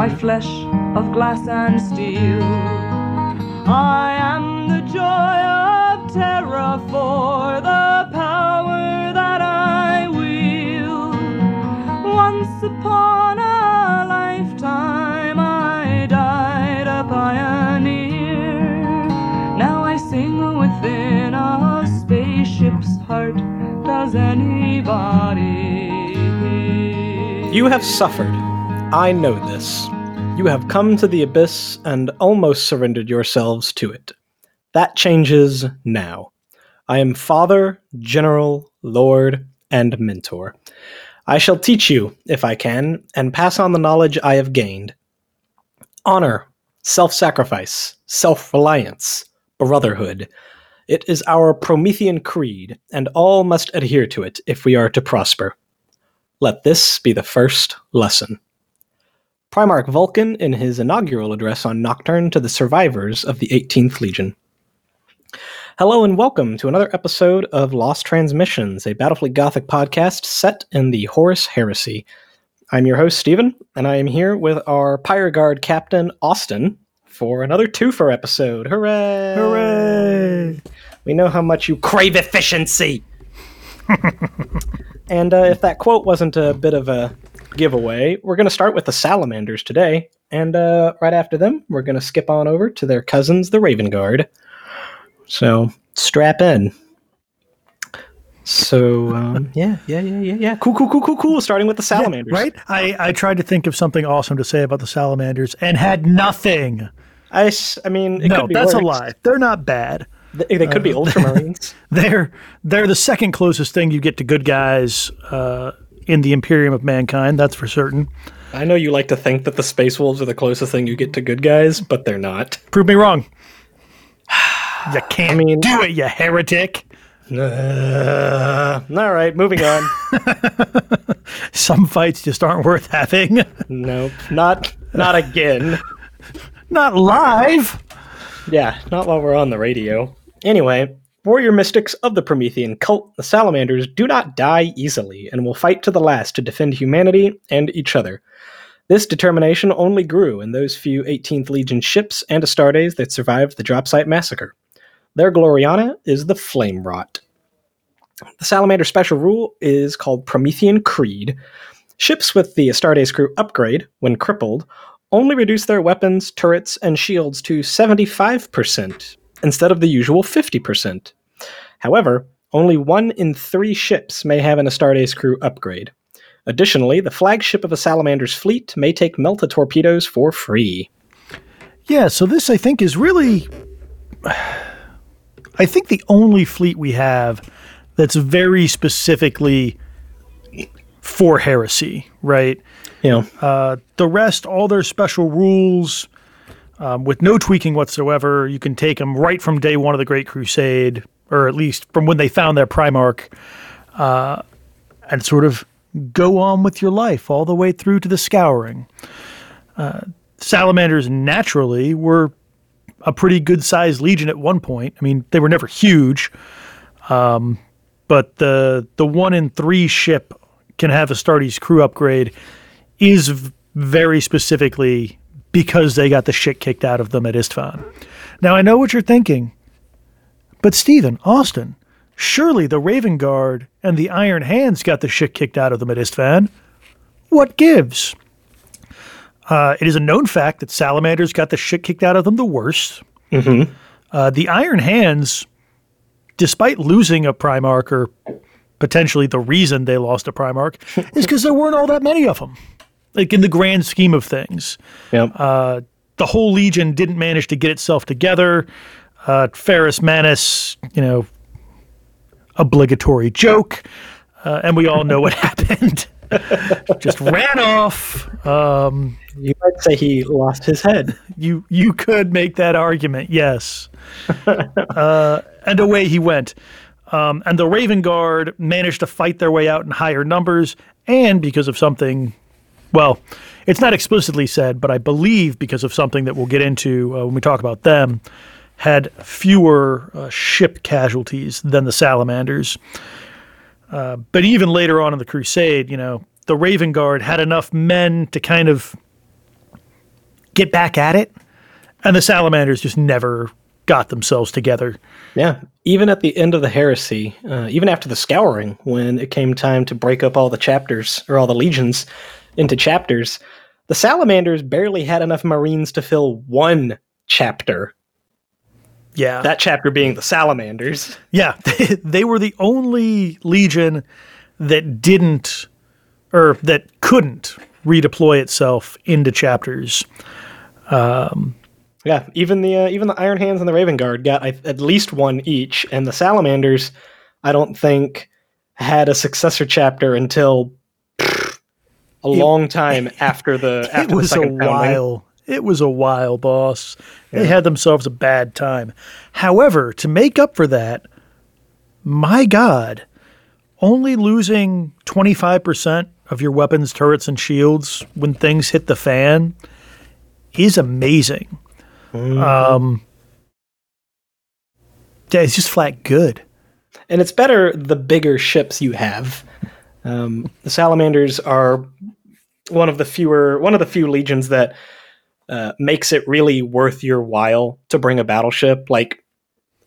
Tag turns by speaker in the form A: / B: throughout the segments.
A: my flesh of glass and steel. I am the joy of terror for the power that I wield. Once upon a lifetime, I died a pioneer. Now I sing within a spaceship's heart. Does anybody?
B: You have suffered. I know this. You have come to the abyss and almost surrendered yourselves to it. That changes now. I am Father, General, Lord, and Mentor. I shall teach you, if I can, and pass on the knowledge I have gained. Honor, self sacrifice, self reliance, brotherhood. It is our Promethean creed, and all must adhere to it if we are to prosper. Let this be the first lesson. Primarch Vulcan in his inaugural address on Nocturne to the survivors of the 18th Legion. Hello and welcome to another episode of Lost Transmissions, a Battlefleet Gothic podcast set in the Horus Heresy. I'm your host, Steven, and I am here with our Pyre Guard captain, Austin, for another twofer episode. Hooray!
C: Hooray!
B: We know how much you crave efficiency! and uh, if that quote wasn't a bit of a giveaway, we're going to start with the Salamanders today. And uh, right after them, we're going to skip on over to their cousins, the Raven Guard. So strap in. So um, yeah, yeah, yeah, yeah, yeah. Cool, cool, cool, cool, cool. Starting with the Salamanders,
C: right? I, I tried to think of something awesome to say about the Salamanders and had nothing.
B: I, I mean, it
C: no,
B: could be
C: that's a lie. They're not bad.
B: They, they could be Ultramarines.
C: They're they're the second closest thing you get to good guys uh, in the Imperium of Mankind. That's for certain.
B: I know you like to think that the Space Wolves are the closest thing you get to good guys, but they're not.
C: Prove me wrong. You can't
B: mean-
C: do it, you heretic.
B: Uh, all right, moving on.
C: Some fights just aren't worth having.
B: nope, not not again.
C: not live.
B: Yeah, not while we're on the radio. Anyway, warrior mystics of the Promethean cult, the Salamanders, do not die easily and will fight to the last to defend humanity and each other. This determination only grew in those few 18th Legion ships and Astartes that survived the Dropsite massacre. Their Gloriana is the Flamewrought. The Salamander special rule is called Promethean Creed. Ships with the Astartes crew upgrade, when crippled, only reduce their weapons, turrets, and shields to 75% instead of the usual 50%. However, only one in three ships may have an Astartes crew upgrade. Additionally, the flagship of a Salamander's fleet may take Melta torpedoes for free.
C: Yeah, so this I think is really I think the only fleet we have that's very specifically for heresy, right?
B: You know,
C: Uh, the rest, all their special rules, um, with no tweaking whatsoever. You can take them right from day one of the Great Crusade, or at least from when they found their Primarch, uh, and sort of go on with your life all the way through to the Scouring. Uh, salamanders naturally were a pretty good sized legion at one point. I mean, they were never huge, um, but the the one in three ship can have Astartes crew upgrade is very specifically because they got the shit kicked out of them at Isstvan. Now I know what you're thinking, but Steven Austin, surely the Raven Guard and the Iron Hands got the shit kicked out of them at Isstvan. What gives? Uh, it is a known fact that salamanders got the shit kicked out of them the worst. Uh, the Iron Hands, despite losing a Primarch, or potentially the reason they lost a Primarch, is because there weren't all that many of them. Like in the grand scheme of things,
B: yep.
C: uh, the whole Legion didn't manage to get itself together. Uh, Ferrus Manus, you know, obligatory joke, uh, and we all know what happened. Just ran off. Um,
B: you might say he lost his head.
C: you you could make that argument, yes. uh, and away he went. Um, and the Raven Guard managed to fight their way out in higher numbers, and because of something, well, it's not explicitly said, but I believe because of something that we'll get into uh, when we talk about them, had fewer uh, ship casualties than the Salamanders. Uh, but even later on in the Crusade, you know, the Raven Guard had enough men to kind of get back at it. And the salamanders just never got themselves together.
B: Yeah, even at the end of the heresy, uh, even after the scouring, when it came time to break up all the chapters or all the legions into chapters, the salamanders barely had enough marines to fill one chapter.
C: Yeah.
B: That chapter being the salamanders.
C: Yeah, they were the only legion that didn't or that couldn't redeploy itself into chapters.
B: Yeah, even the uh, even the Iron Hands and the Raven Guard got I, at least one each, and the Salamanders, I don't think, had a successor chapter until a long time after the
C: It
B: after
C: was
B: the
C: a while. It was a while, boss. They had themselves a bad time. However, to make up for that, my God, only losing 25% of your weapons, turrets, and shields when things hit the fan is amazing. Um, yeah, it's just flat good.
B: and it's better the bigger ships you have. Um, the Salamanders are one of the fewer, one of the few legions that uh, makes it really worth your while to bring a battleship. Like,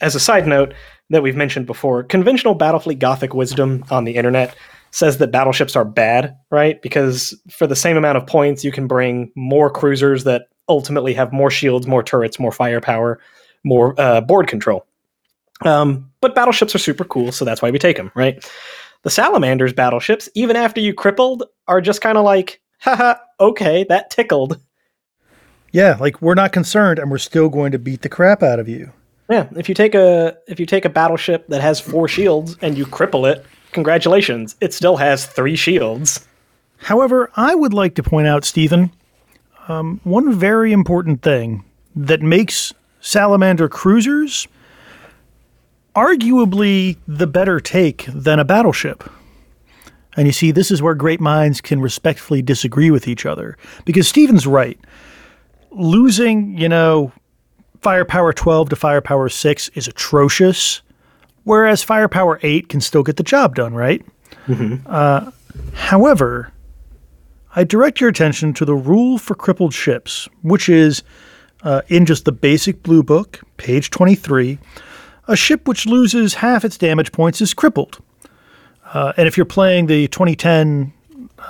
B: as a side note that we've mentioned before, conventional Battlefleet Gothic wisdom on the internet says that battleships are bad, right? Because for the same amount of points, you can bring more cruisers that ultimately have more shields, more turrets, more firepower, more uh, board control. Um, but battleships are super cool, so that's why we take them, right? The Salamander's battleships, even after you crippled, are just kind of like, haha, okay, that tickled.
C: Yeah, like we're not concerned and we're still going to beat the crap out of you.
B: Yeah, if you take a if you take a battleship that has four shields and you cripple it, congratulations, it still has three shields.
C: However, I would like to point out, Steven, um, one very important thing that makes Salamander cruisers arguably the better take than a battleship. And you see, this is where great minds can respectfully disagree with each other. Because Steven's right. Losing, you know, firepower 12 to firepower 6 is atrocious, whereas firepower 8 can still get the job done, right? Uh, however, I direct your attention to the rule for crippled ships, which is uh, in just the basic blue book, page 23. A ship which loses half its damage points is crippled. Uh, and if you're playing the 2010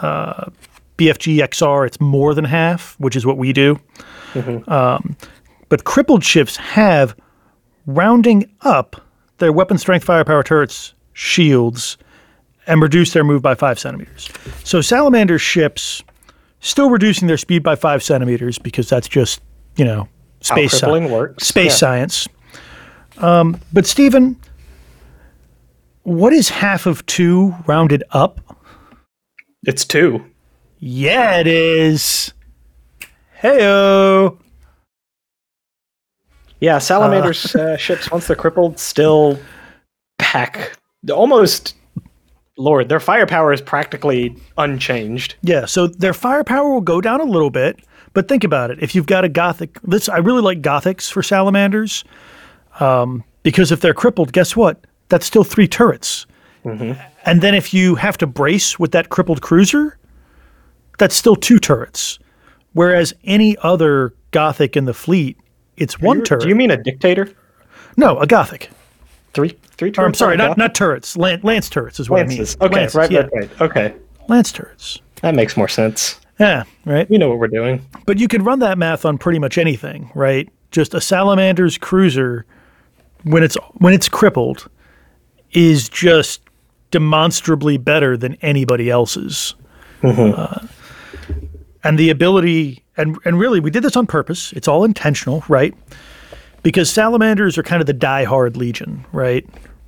C: uh, BFG XR, it's more than half, which is what we do. Um, but crippled ships have rounding up their weapon strength, firepower turrets, shields, and reduce their move by five centimeters. So Salamander ships still reducing their speed by five centimeters because that's just you know
B: How
C: space sci-
B: works.
C: space
B: Yeah.
C: science. Um, but Steven, what is half of two rounded up?
B: It's two.
C: Yeah, it is. Heyo.
B: Yeah, Salamander's uh, ships, once they're crippled, still pack almost. Lord, their firepower is practically unchanged.
C: Yeah, so their firepower will go down a little bit, but think about it. If you've got a gothic, this I really like gothics for salamanders, um, because if they're crippled, guess what? That's still three turrets. And then if you have to brace with that crippled cruiser, that's still two turrets. Whereas any other gothic in the fleet, it's one turret.
B: Do you mean a dictator?
C: no, a gothic.
B: Three, three
C: Or, I'm sorry, not not turrets. Lan- lance turrets is what
B: lances.
C: I mean.
B: Okay,
C: Lances,
B: right,
C: yeah.
B: right, right. Okay,
C: Lance turrets.
B: that makes more sense.
C: Yeah, right.
B: We know what we're doing.
C: But you can run that math on pretty much anything, right? Just a salamander's cruiser when it's when it's crippled is just demonstrably better than anybody else's. Uh, and the ability and and really we did this on purpose. It's all intentional, right? Because salamanders are kind of the die-hard legion, right?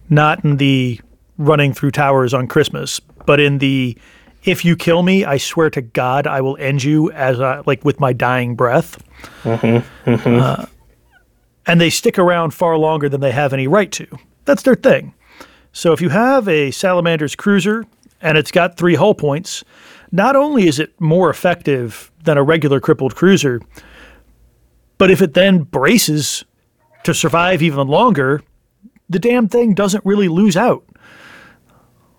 C: Not in the running through towers on Christmas, but in the if you kill me, I swear to God, I will end you as I, like with my dying breath. Uh, and they stick around far longer than they have any right to. That's their thing. So if you have a Salamander's cruiser and it's got three hull points, not only is it more effective than a regular crippled cruiser, but if it then braces to survive even longer, the damn thing doesn't really lose out.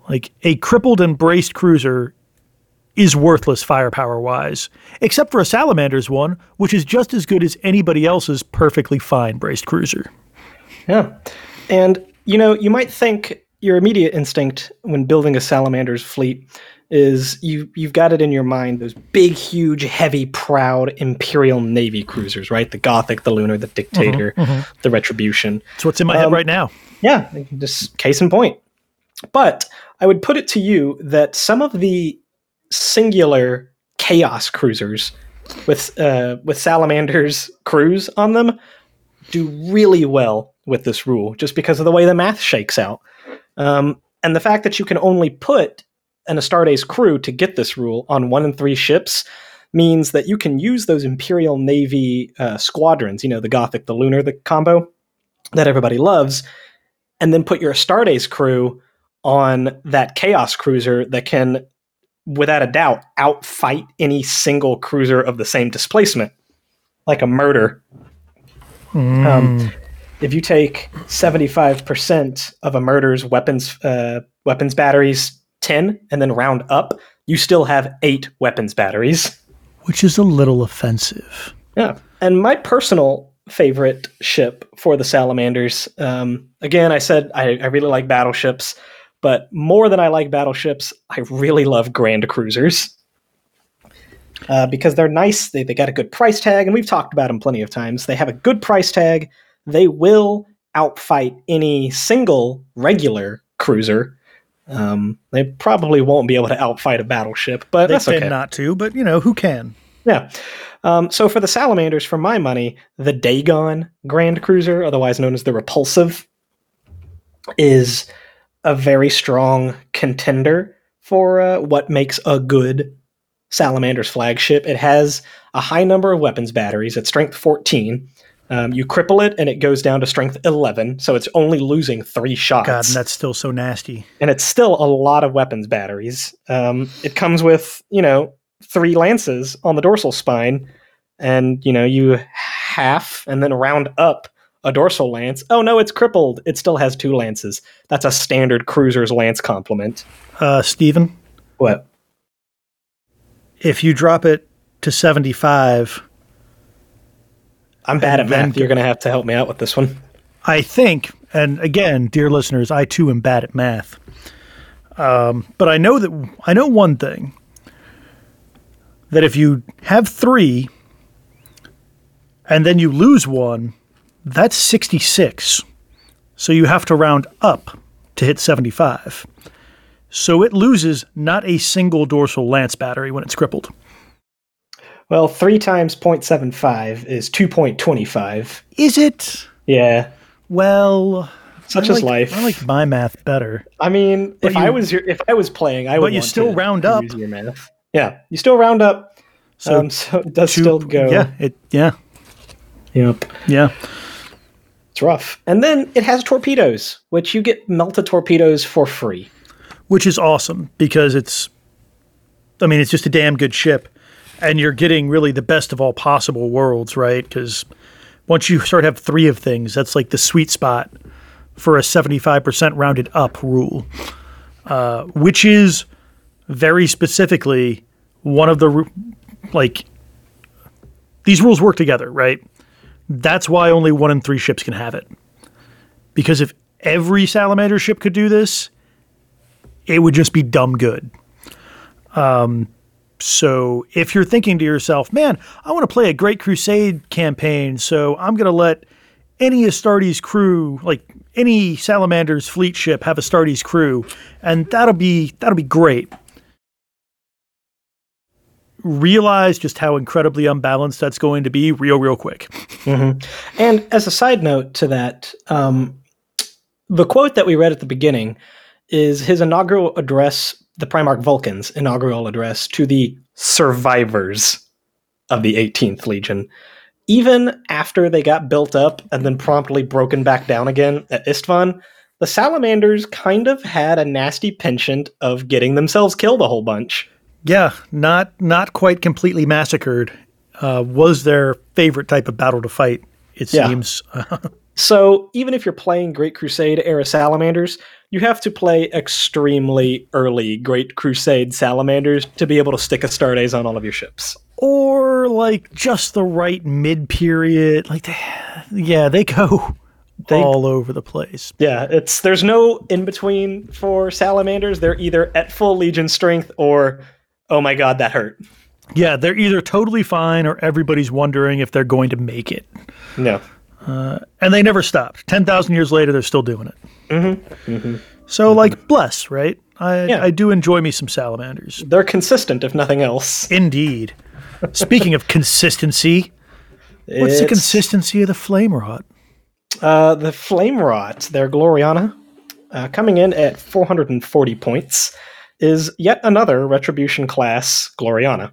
C: Like a crippled and braced cruiser is worthless firepower wise, except for a Salamander's one, which is just as good as anybody else's perfectly fine braced cruiser.
B: Yeah. And, you know, you might think your immediate instinct when building a Salamander's fleet is you you've got it in your mind those big huge heavy proud imperial navy cruisers right the gothic the lunar the dictator the retribution
C: That's what's in my head
B: Um,
C: right now.
B: yeah just case in point but i would put it to you that some of the singular chaos cruisers with uh, with salamanders crews on them do really well with this rule just because of the way the math shakes out. Um, and the fact that you can only put an Astartes crew to get this rule on one in three ships means that you can use those Imperial Navy uh, squadrons, you know, the Gothic, the Lunar, the combo that everybody loves, and then put your Astartes crew on that Chaos cruiser that can, without a doubt, outfight any single cruiser of the same displacement, like a murder. Um, if you take 75% of a murder's weapons uh, weapons batteries 10 and then round up you still have 8 weapons batteries
C: which is a little offensive.
B: yeah and my personal favorite ship for the salamanders um, again i said I, I really like battleships but more than i like battleships i really love grand cruisers. Uh, because they're nice they, they got a good price tag and we've talked about them plenty of times. They have a good price tag. They will outfight any single regular cruiser. Um, they probably won't be able to outfight a battleship but
C: They
B: that's okay.
C: not to, but you know, who can?
B: yeah. Um, so for the Salamanders, for my money, the Dagon Grand Cruiser, otherwise known as the Repulsive, is a very strong contender for uh, what makes a good Salamander's flagship. It has a high number of weapons batteries at strength 14. Um, you cripple it and it goes down to strength 11, so it's only losing three shots
C: God, and that's still so nasty.
B: and it's still a lot of weapons batteries. Um, it comes with you know three lances on the dorsal spine, and you know you half and then round up a dorsal lance. Oh no, it's crippled. It still has two lances. That's a standard cruiser's lance complement.
C: Uh, Steven,
B: What?
C: if you drop it to 75,
B: I'm bad at
C: And then-
B: math. You're gonna have to help me out with this one.
C: I think, and again, dear listeners, I too am bad at math. Um, but I know that I know one thing that if you have three and then you lose one, that's 66. So you have to round up to hit 75. So it loses not a single dorsal lance battery when it's crippled.
B: Well, three times 0.75 is 2.25.
C: Is it?
B: Yeah,
C: Well,
B: such
C: I
B: is life.
C: I like my math better.
B: I mean,
C: But
B: if I was your, if I was playing, I would.
C: But you still
B: to
C: round up.
B: Your math. Yeah, you still round up.
C: So
B: So, um, so it does
C: two-
B: still go.
C: Yeah, it yeah,
B: Yep.
C: yeah.
B: It's rough. And then it has torpedoes, which you get melta torpedoes for free.
C: Which is awesome because it's I mean, it's just a damn good ship and you're getting really the best of all possible worlds, right? Cuz once you start have 3 of things, that's like the sweet spot for a 75% rounded up rule. Uh, which is very specifically one of the like these rules work together, right? That's why only one in three ships can have it. Because if every salamander ship could do this, it would just be dumb good. Um, so if you're thinking to yourself, man, I want to play a Great Crusade campaign, so I'm going to let any Astartes crew, like any Salamander's fleet ship, have Astartes crew, and that'll be that'll be great. Realize just how incredibly unbalanced that's going to be real, real quick.
B: And as a side note to that, um, the quote that we read at the beginning is his inaugural address, the Primarch Vulcan's inaugural address to the survivors of the 18th Legion. Even after they got built up and then promptly broken back down again at Isstvan, the Salamanders kind of had a nasty penchant of getting themselves killed a whole bunch.
C: Yeah, not not quite completely massacred. Uh, was their favorite type of battle to fight. It
B: Yeah.
C: seems.
B: So even if you're playing Great Crusade era salamanders, you have to play extremely early Great Crusade salamanders to be able to stick Astartes on all of your ships.
C: Or like just the right mid period. Like, they, yeah, they go
B: They-
C: all over the place.
B: Yeah, it's there's no in between for salamanders. They're either at full legion strength or oh my god, that hurt.
C: Yeah, they're either totally fine or everybody's wondering if they're going to make it.
B: No.
C: And they never stopped. 10,000 years later, they're still doing it. Mm-hmm. So, like, bless, right? I,
B: Yeah.
C: I do enjoy me some salamanders.
B: They're consistent if nothing else.
C: Indeed. Speaking of consistency, what's the consistency of the Flamewrought?
B: Uh, the Flamewrought, their Gloriana, uh, coming in at 440 points, is yet another Retribution class Gloriana.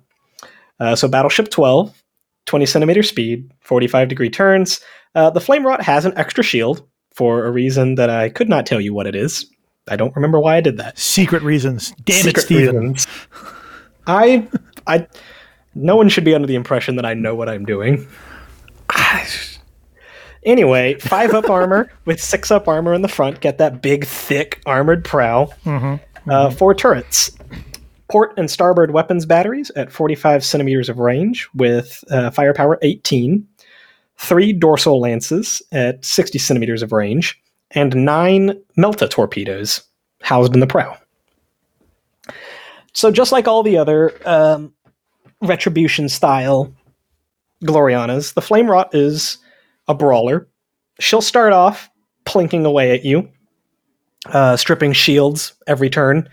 B: Uh, so Battleship 12, 20 centimeter speed, 45 degree turns. Uh, the Flamewrought has an extra shield for a reason that I could not tell you what it is. I don't remember why I did that.
C: Secret reasons. Damn it, Steven.
B: reasons. I, I, no one should be under the impression that I know what I'm doing. Anyway, five up armor with six up armor in the front. Get that big, thick armored prow. Uh, four turrets. Port and starboard weapons batteries at 45 centimeters of range with uh, firepower 18. Three dorsal lances at 60 centimeters of range. And nine Melta torpedoes housed in the prow. So, just like all the other um, retribution style Glorianas, the Flamewrought is a brawler. She'll start off plinking away at you, uh, stripping shields every turn.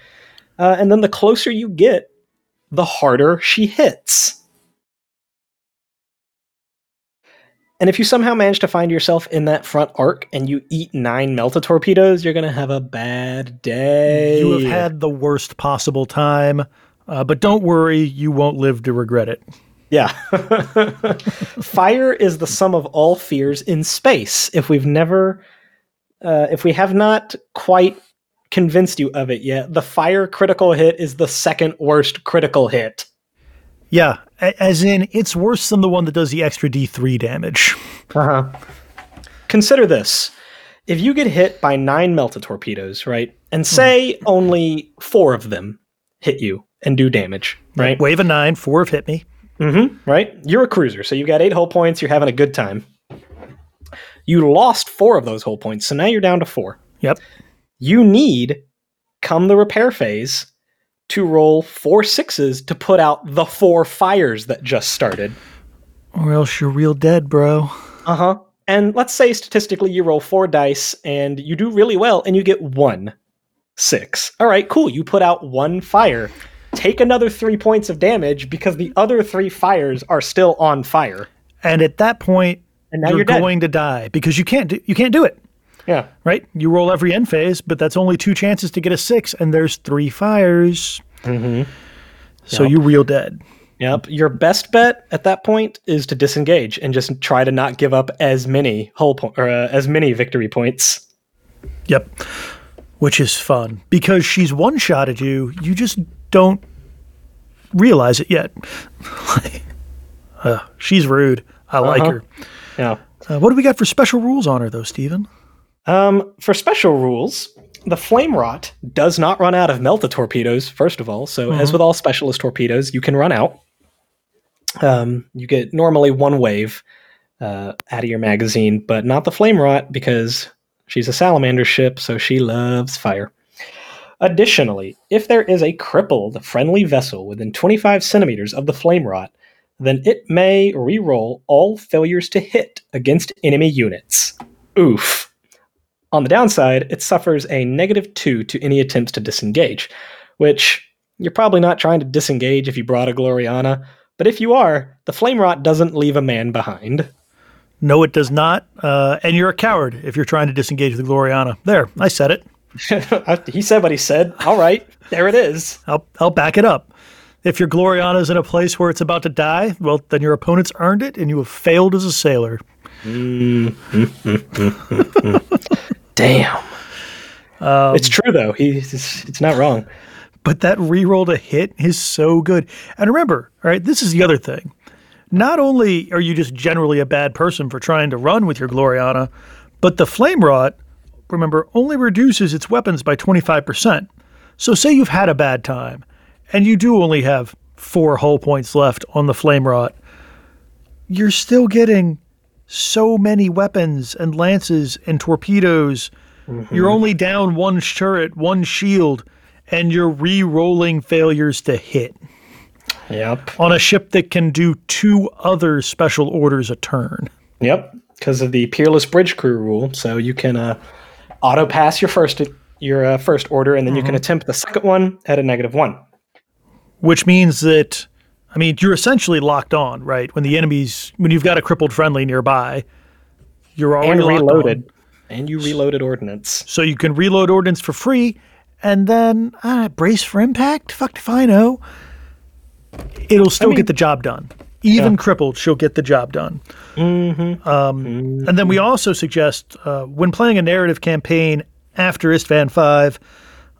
B: Uh, and then the closer you get, the harder she hits. And if you somehow manage to find yourself in that front arc and you eat nine Melta torpedoes, you're going to have a bad day.
C: You have had the worst possible time, uh, but don't worry, you won't live to regret it.
B: Yeah. Fire is the sum of all fears in space. If we've never, uh, if we have not quite convinced you of it yet, the fire critical hit is the second worst critical hit.
C: Yeah, as in, it's worse than the one that does the extra D3 damage.
B: Uh huh. Consider this. If you get hit by nine Melta torpedoes, right, and say only four of them hit you and do damage, right?
C: Wave a nine, four have hit me.
B: Mm-hmm. Right? You're a cruiser, so you've got eight hull points. You're having a good time. You lost four of those whole points, so now you're down to four.
C: Yep.
B: You need, come the repair phase, to roll four sixes to put out the four fires that just started.
C: Or else you're real dead, bro.
B: Uh huh. And let's say statistically you roll four dice and you do really well and you get one six. All right, cool. You put out one fire. Take another three points of damage because the other three fires are still on fire.
C: And at that point,
B: And now
C: you're,
B: you're
C: going to die because you can't do, you can't do it.
B: Yeah.
C: Right? You roll every end phase, but that's only two chances to get a six, and there's three fires.
B: Mm-hmm.
C: So you're real dead.
B: Yep. Your best bet at that point is to disengage and just try to not give up as many hull po- or uh, as many victory points.
C: Yep. Which is fun because she's one shot at you. You just don't realize it yet. uh, she's rude. I like
B: Uh-huh.
C: her.
B: Yeah.
C: Uh, what do we got for special rules on her, though, Steven?
B: Um, for special rules, the Flamewrought does not run out of melta torpedoes. First of all, so as with all specialist torpedoes, you can run out. Um, you get normally one wave uh, out of your magazine, but not the Flamewrought because she's a salamander ship, so she loves fire. Additionally, if there is a crippled friendly vessel within 25 centimeters of the Flamewrought, then it may re-roll all failures to hit against enemy units. Oof. On the downside, it suffers a negative two to any attempts to disengage, which you're probably not trying to disengage if you brought a Gloriana, but if you are, the Flamewrought doesn't leave a man behind.
C: No, it does not. Uh, and you're a coward if you're trying to disengage the Gloriana. There, I said it.
B: he said what he said. All right, there it is.
C: I'll, I'll back it up. If your Gloriana is in a place where it's about to die, well, then your opponent's earned it and you have failed as a sailor.
B: Damn. Um, it's true though. He's it's not wrong.
C: But that reroll to hit is so good. And remember, all right, this is the other thing. Not only are you just generally a bad person for trying to run with your Gloriana, But the Flamewrought, remember, only reduces its weapons by 25%. So say you've had a bad time and you do only have four hull points left on the Flamewrought. You're still getting so many weapons and lances and torpedoes. You're only down one turret, one shield, and you're re rolling failures to hit
B: Yep.
C: on a ship that can do two other special orders a turn.
B: Yep. Because of the peerless bridge crew rule, so you can uh, auto pass your first your uh, first order, and then you can attempt the second one at a negative one.
C: Which means that I mean you're essentially locked on, right? When the enemies when you've got a crippled friendly nearby, you're already
B: and reloaded.
C: on.
B: And you reloaded ordnance.
C: So you can reload ordnance for free and then uh, brace for impact. Fuck if I know. It'll still
B: mean-
C: get the job done. Even crippled, she'll get the job done. Mm-hmm. Um, And then we also suggest uh, when playing a narrative campaign after Isstvan 5,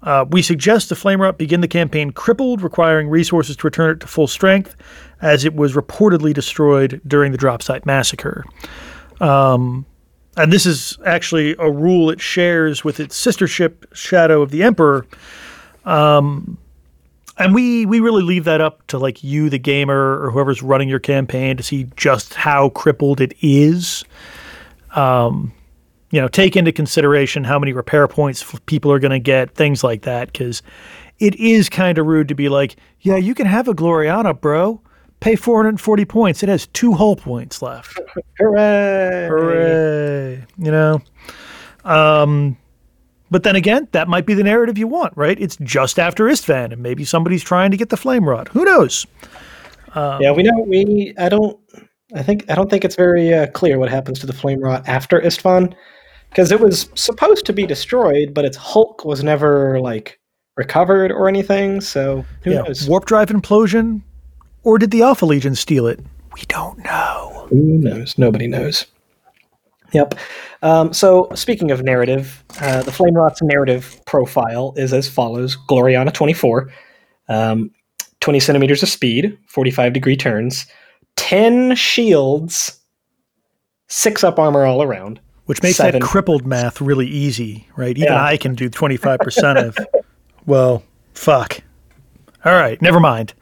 C: uh, we suggest the Flamewrought begin the campaign crippled, requiring resources to return it to full strength, as it was reportedly destroyed during the drop site massacre. Um, and this is actually a rule it shares with its sister ship, Shadow of the Emperor. Um, and we we really leave that up to like you, the gamer, or whoever's running your campaign to see just how crippled it is. Um, you know, take into consideration how many repair points people are going to get, things like that, because it is kind of rude to be like, yeah, you can have a Gloriana, bro. Pay 440 points. It has two hull points left.
B: Hooray!
C: Hooray. You know? Um, but then again, that might be the narrative you want, right? It's just after Isstvan, and maybe somebody's trying to get the Flamewrought. Who knows?
B: Yeah, we know we. I don't. I think I don't think it's very uh, clear what happens to the Flamewrought after Isstvan, because it was supposed to be destroyed, but its hulk was never like recovered or anything. So who
C: Yeah,
B: knows?
C: warp drive implosion, or did the Alpha Legion steal it? We don't know.
B: Who knows? Nobody knows. Yep. Um, so, speaking of narrative, uh, the Flamewrought's narrative profile is as follows Gloriana 24, um, 20 centimeters of speed, 45 degree turns, 10 shields, 6 up armor all around.
C: Which makes
B: Seven.
C: that crippled math really easy, right? Even
B: Yeah.
C: I can do 25% of, well, fuck. All right, never mind.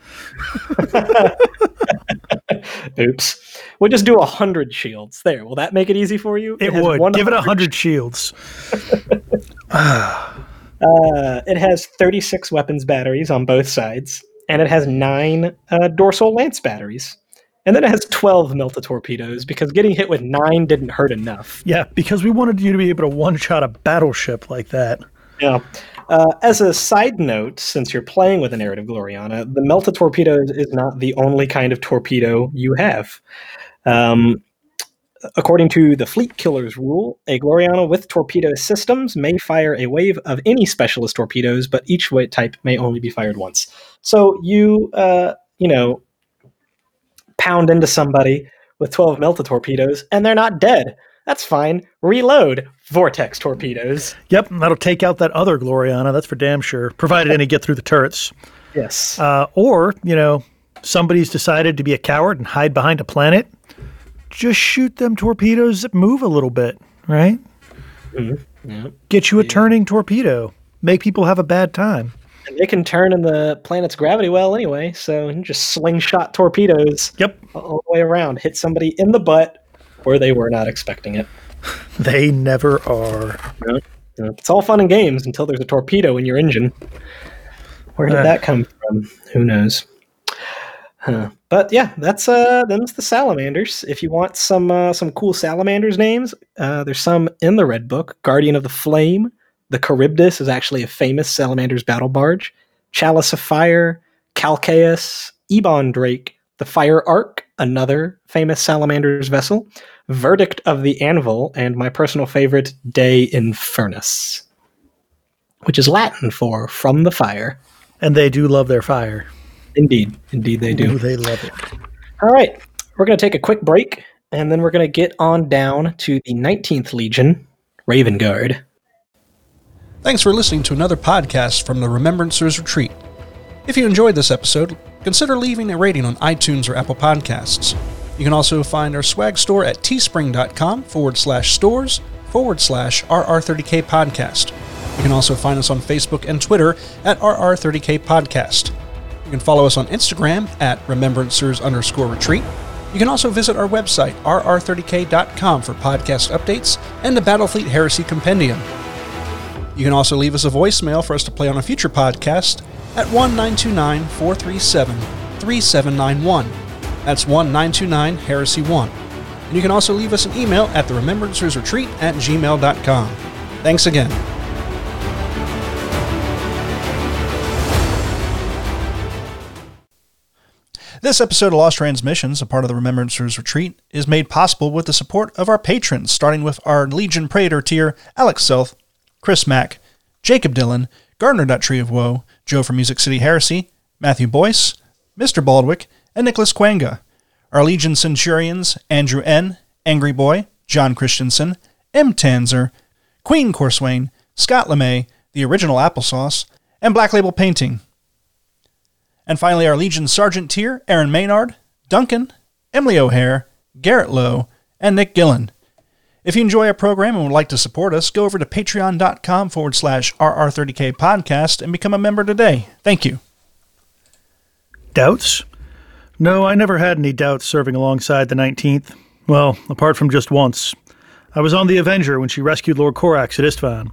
B: Oops. We'll just do 100 shields. There. Will that make it easy for you?
C: It
B: has
C: would. Give it
B: 100
C: 100 shields.
B: Uh, it has 36 weapons batteries on both sides, and it has nine uh, dorsal lance batteries. And then it has 12 melta torpedoes because getting hit with nine didn't hurt enough.
C: Yeah, because we wanted you to be able to one shot a battleship like that.
B: Yeah. Uh, as a side note, since you're playing with a narrative Gloriana, the melta torpedo is not the only kind of torpedo you have. Um, according to the Fleet Killer's rule, a Gloriana with torpedo systems may fire a wave of any specialist torpedoes, but each type may only be fired once. So you, uh, you know, pound into somebody with 12 melta torpedoes, and they're not dead. That's fine. Reload vortex torpedoes.
C: Yep, that'll take out that other Gloriana, that's for damn sure, provided any get through the turrets.
B: Yes.
C: Uh, or, you know, somebody's decided to be a coward and hide behind a planet. Just shoot them torpedoes that move a little bit, right?
B: Yeah.
C: Get you a turning torpedo. Make people have a bad time.
B: And they can turn in the planet's gravity well anyway, so just slingshot torpedoes
C: Yep,
B: all the way around, hit somebody in the butt where they were not expecting it.
C: they never are.
B: It's all fun and games until there's a torpedo in your engine. Where did
C: Uh.
B: that come from? Who knows? Huh. But yeah, that's uh, them's the salamanders. If you want some uh, some cool salamanders names, uh, there's some in the red book. Guardian of the Flame, the Charybdis is actually a famous salamanders battle barge. Chalice of Fire, Calcaeus, Ebon Drake, the Fire Ark, another famous salamanders vessel. Verdict of the Anvil, and my personal favorite, De Infernus, which is Latin for from the fire.
C: And they do love their fire.
B: Indeed, indeed they do.
C: Ooh, they love it.
B: All right, we're going to take a quick break, and then we're going to get on down to the 19th Legion, Raven Guard.
D: Thanks for listening to another podcast from the Remembrancers Retreat. If you enjoyed this episode, consider leaving a rating on iTunes or Apple Podcasts. You can also find our swag store at teespring.com forward slash stores forward slash RR30K podcast. You can also find us on Facebook and Twitter at RR30K podcast. You can follow us on Instagram at remembrancers underscore retreat. You can also visit our website, rr30k.com, for podcast updates and the Battlefleet Heresy Compendium. You can also leave us a voicemail for us to play on a future podcast at 1 437 3791. That's 1 Heresy 1. And you can also leave us an email at the Remembrancer's Retreat at gmail.com. Thanks again. This episode of Lost Transmissions, a part of the Remembrancers Retreat, is made possible with the support of our patrons, starting with our Legion Praetor tier, Alex Self, Chris Mack, Jacob Dillon, Gardner Tree of Woe, Joe from Music City Heresy, Matthew Boyce, Mr. Baldwick, and Nicholas Quanga. Our Legion Centurions, Andrew N., Angry Boy, John Christensen, M. Tanzer, Queen Corswain, Scott LeMay, the original applesauce, and Black Label Painting. And finally, our Legion Sergeant tier, Aaron Maynard, Duncan, Emily O'Hare, Garrett Lowe, and Nick Gillen. If you enjoy our program and would like to support us, go over to patreon.com forward slash RR30K podcast and become a member today. Thank you.
C: Doubts? No, I never had any doubts serving alongside the 19th. Well, apart from just once. I was on the Avenger when she rescued Lord Corax at Isstvan.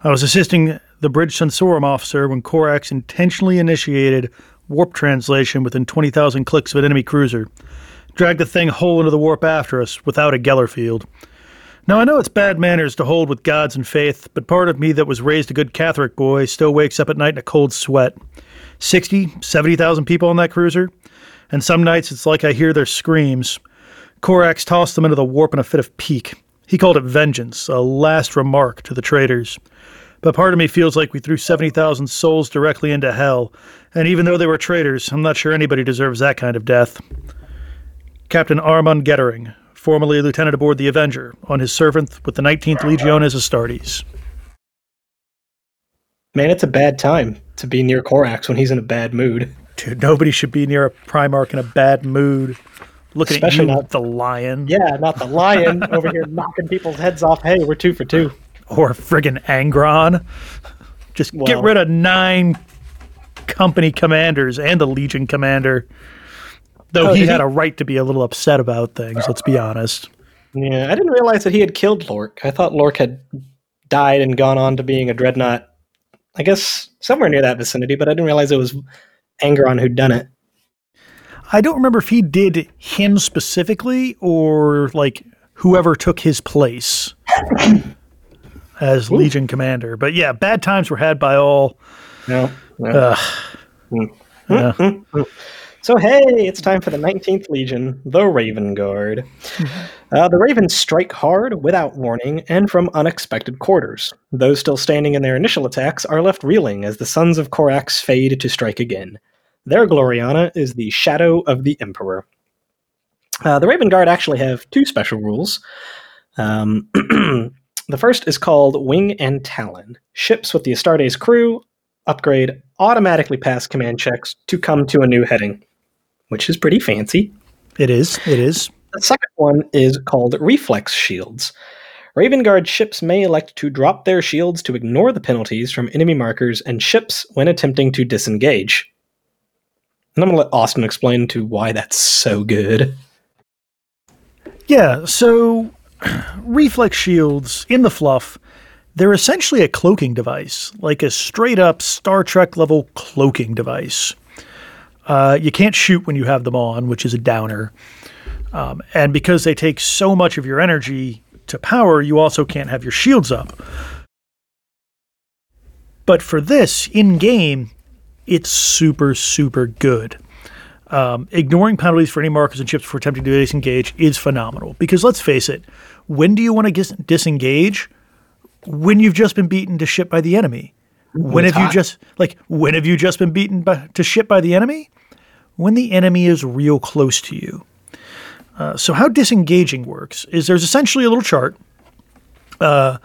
C: I was assisting the Bridge Sensorum officer when Corax intentionally initiated warp translation within 20,000 clicks of an enemy cruiser. Dragged the thing whole into the warp after us without a Geller field. Now, I know it's bad manners to hold with gods and faith, but part of me that was raised a good Catholic boy still wakes up at night in a cold sweat. 60, 70,000 people on that cruiser, and some nights it's like I hear their screams. Corax tossed them into the warp in a fit of pique. He called it vengeance, a last remark to the traitors. But part of me feels like we threw 70,000 souls directly into hell, and even though they were traitors, I'm not sure anybody deserves that kind of death. Captain Armand Gettering, formerly lieutenant aboard the Avenger, on his servant with the 19th Legion Legiones Astartes.
B: Man, it's a bad time to be near Corax when he's in a bad mood.
C: Dude, nobody should be near a Primarch in a bad mood. Looking
B: Especially
C: at you,
B: not-
C: the lion.
B: Yeah, not the lion over here knocking people's heads off. Hey, we're two for two.
C: or friggin' Angron. Just get rid of nine company commanders and the Legion commander. Though
B: Oh,
C: he had
B: he?
C: a right to be a little upset about things, let's be honest.
B: Yeah, I didn't realize that he had killed Lork. I thought Lork had died and gone on to being a dreadnought. I guess somewhere near that vicinity, but I didn't realize it was Angron who'd done it.
C: I don't remember if he did him specifically or like whoever took his place as Legion commander. But yeah, bad times were had by all.
B: No. no.
C: Ugh. Hmm. Yeah.
B: Hmm, hmm, So hey, it's time for the 19th Legion, the Raven Guard. Uh, the Ravens strike hard, without warning, and from unexpected quarters. Those still standing in their initial attacks are left reeling as the sons of Corax fade to strike again. Their Gloriana is the Shadow of the Emperor. Uh, the Raven Guard actually have two special rules. Um, the first is called Wing and Talon. Ships with the Astartes crew upgrade automatically pass command checks to come to a new heading, which is pretty fancy.
C: It is. It is.
B: The second one is called Reflex Shields. Raven Guard ships may elect to drop their shields to ignore the penalties from enemy markers and ships when attempting to disengage. And I'm going to let Austin explain to why that's so good.
C: Yeah, so reflex shields in the fluff, they're essentially a cloaking device, like a straight up Star Trek level cloaking device. Uh, you can't shoot when you have them on, which is a downer. Um, and because they take so much of your energy to power, you also can't have your shields up. But for this, in game, it's super, super good. Um, ignoring penalties for any markers and chips for attempting to disengage is phenomenal. Because let's face it, when do you want to dis- disengage? When you've just been beaten to shit by the enemy. When have you just like when have you just been beaten by, to shit by the enemy? When the enemy is real close to you. Uh, so how disengaging works is there's essentially a little chart, uh,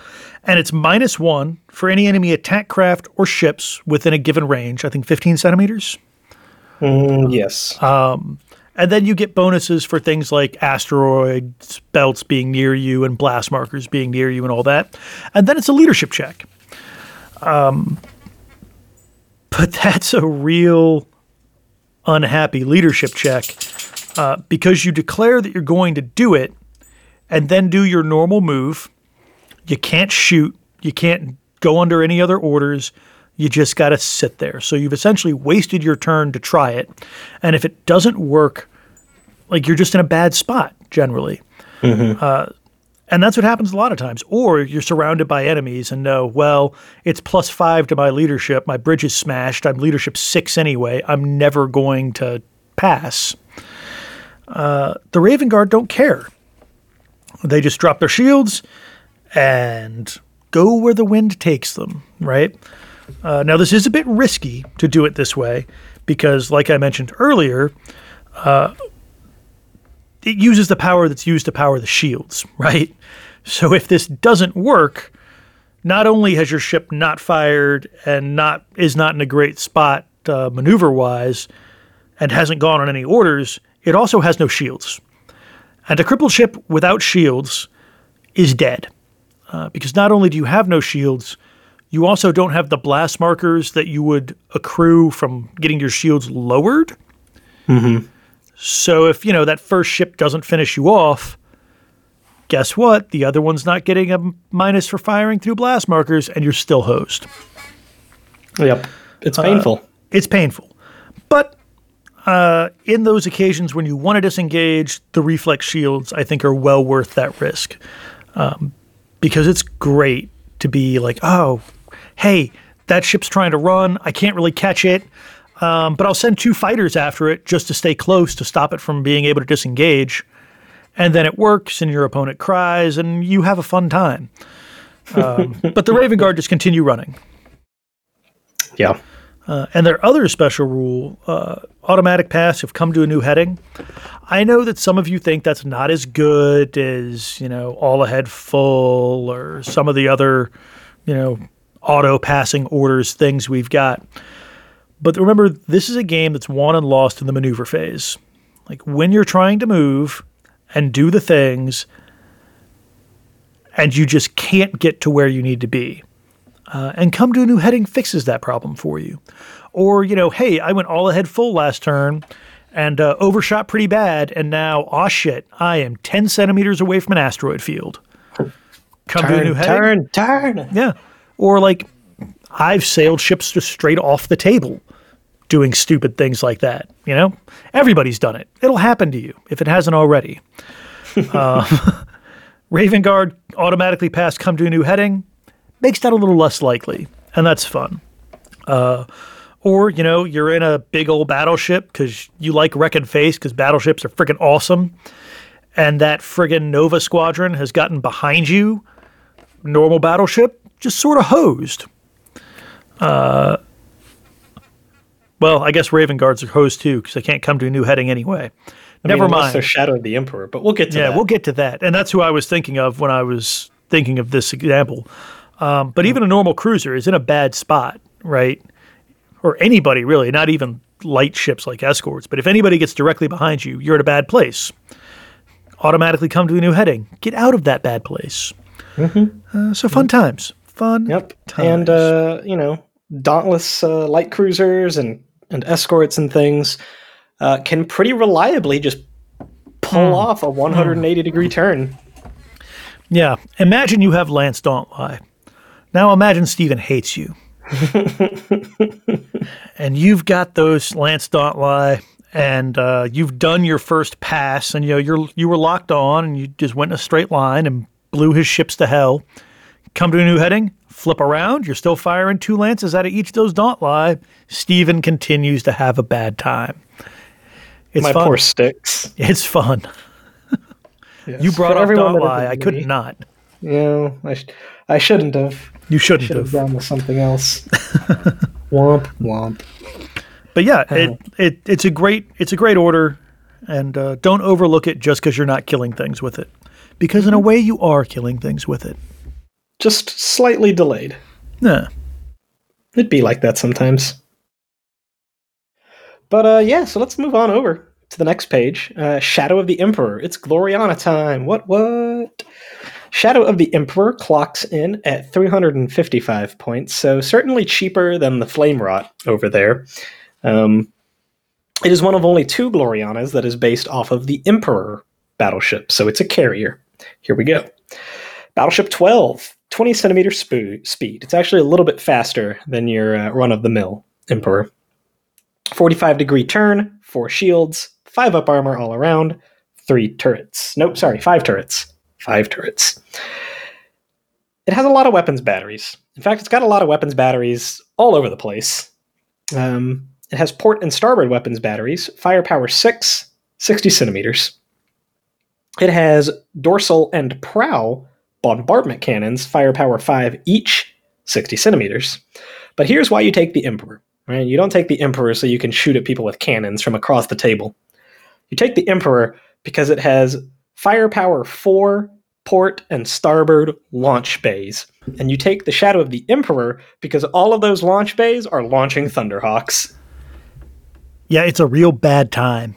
C: and it's minus one for any enemy attack craft or ships within a given range. I think 15 centimeters.
B: Mm, yes.
C: And then you get bonuses for things like asteroids belts being near you and blast markers being near you and all that. And then it's a leadership check. Um, but that's a real unhappy leadership check uh, because you declare that you're going to do it and then do your normal move. You can't shoot, you can't go under any other orders. You just got to sit there. So you've essentially wasted your turn to try it. And if it doesn't work, like you're just in a bad spot generally. Uh, and that's what happens a lot of times. Or you're surrounded by enemies and know, well, it's plus five to my leadership. My bridge is smashed. I'm leadership six anyway. I'm never going to pass. Uh, the Raven Guard don't care. They just drop their shields and go where the wind takes them, right? Uh, now, this is a bit risky to do it this way because, like I mentioned earlier, uh, it uses the power that's used to power the shields, right? So if this doesn't work, not only has your ship not fired and not is not in a great spot uh, maneuver wise, and hasn't gone on any orders, it also has no shields. And a crippled ship without shields is dead, uh, because not only do you have no shields, you also don't have the blast markers that you would accrue from getting your shields lowered. So if you know that first ship doesn't finish you off, guess what? The other one's not getting a minus for firing through blast markers, and you're still hosed.
B: Yep. It's painful.
C: It's painful, but uh, in those occasions when you want to disengage, the reflex shields I think are well worth that risk, um, because it's great to be like, oh, hey, that ship's trying to run. I can't really catch it. Um, but I'll send two fighters after it just to stay close to stop it from being able to disengage. And then it works, and your opponent cries, and you have a fun time. Um, but the Raven Guard just continue running.
B: yeah.
C: Uh, and their other special rule, uh, automatic pass, have come to a new heading. I know that some of you think that's not as good as, you know, all ahead full or some of the other, you know, auto passing orders things we've got. But remember, this is a game that's won and lost in the maneuver phase. Like when you're trying to move and do the things, and you just can't get to where you need to be. Uh, and come to a new heading fixes that problem for you. Or, you know, hey, I went all ahead full last turn and uh, overshot pretty bad, and now, aw shit, I am 10 centimeters away from an asteroid field. Come to a new heading.
B: turn, turn.
C: Yeah. Or like I've sailed ships just straight off the table doing stupid things like that. You know, everybody's done it. It'll happen to you if it hasn't already. uh, Raven Guard automatically pass come to a new heading makes that a little less likely, and that's fun. Uh, or you know you're in a big old battleship because you like wreck and face because battleships are freaking awesome, and that friggin' Nova squadron has gotten behind you. Normal battleship just sort of hosed. Uh, well, I guess Raven Guards are hosed too because they can't come to a new heading anyway.
B: I
C: Never
B: mean,
C: mind.
B: They're Shadow the Emperor, but we'll get to
C: Yeah,
B: that.
C: we'll get to that. And that's who I was thinking of when I was thinking of this example. Um, but even a normal cruiser is in a bad spot, right? Or anybody really, not even light ships like escorts. But if anybody gets directly behind you, you're in a bad place. Automatically come to a new heading. Get out of that bad place. Uh, so fun times. Fun.
B: Yep.
C: times.
B: And uh, you know, dauntless uh, light cruisers and and escorts and things uh, can pretty reliably just pull off a 180 degree turn.
C: Yeah. Imagine you have Lance Dauntley. Now imagine Steven hates you. and you've got those Lance Dauntley and uh, you've done your first pass and you know you're you were locked on and you just went in a straight line and blew his ships to hell. Come to a new heading, flip around, you're still firing two lances out of each of those lie. Steven continues to have a bad time. It's
B: My
C: fun.
B: poor sticks.
C: It's fun. You brought
B: For that
C: Dauntley. I could not.
B: You know, I, sh- I shouldn't have.
C: You shouldn't
B: Should have gone with something else. womp womp.
C: But yeah,
B: Uh-huh.
C: it, it it's a great it's a great order, and uh, don't overlook it just because you're not killing things with it, because
B: Mm-hmm.
C: in a way you are killing things with it.
B: Just slightly delayed.
C: Yeah,
B: It'd be like that sometimes. But uh, yeah, so let's move on over to the next page. Uh, Shadow of the Emperor. It's Gloriana time. What? What? Shadow of the Emperor clocks in at 355 points, so certainly cheaper than the Flamewrought over there. Um, it is one of only two Glorianas that is based off of the Emperor battleship, so it's a carrier. Here we go. Battleship 12, 20 centimeter sp- speed. It's actually a little bit faster than your uh, run of the mill Emperor. 45 degree turn, four shields, five up armor all around, three turrets. Nope, sorry, five turrets. Five turrets. It has a lot of weapons batteries. In fact, it's got a lot of weapons batteries all over the place. Um, it has port and starboard weapons batteries, firepower 6, 60 centimeters. It has dorsal and prow bombardment cannons, firepower 5 each, 60 centimeters. But here's why you take the Emperor. Right? You don't take the Emperor so you can shoot at people with cannons from across the table. You take the Emperor because it has firepower 4 port and starboard launch bays. And you take the Shadow of the Emperor because all of those launch bays are launching Thunderhawks.
C: Yeah, it's a real bad time.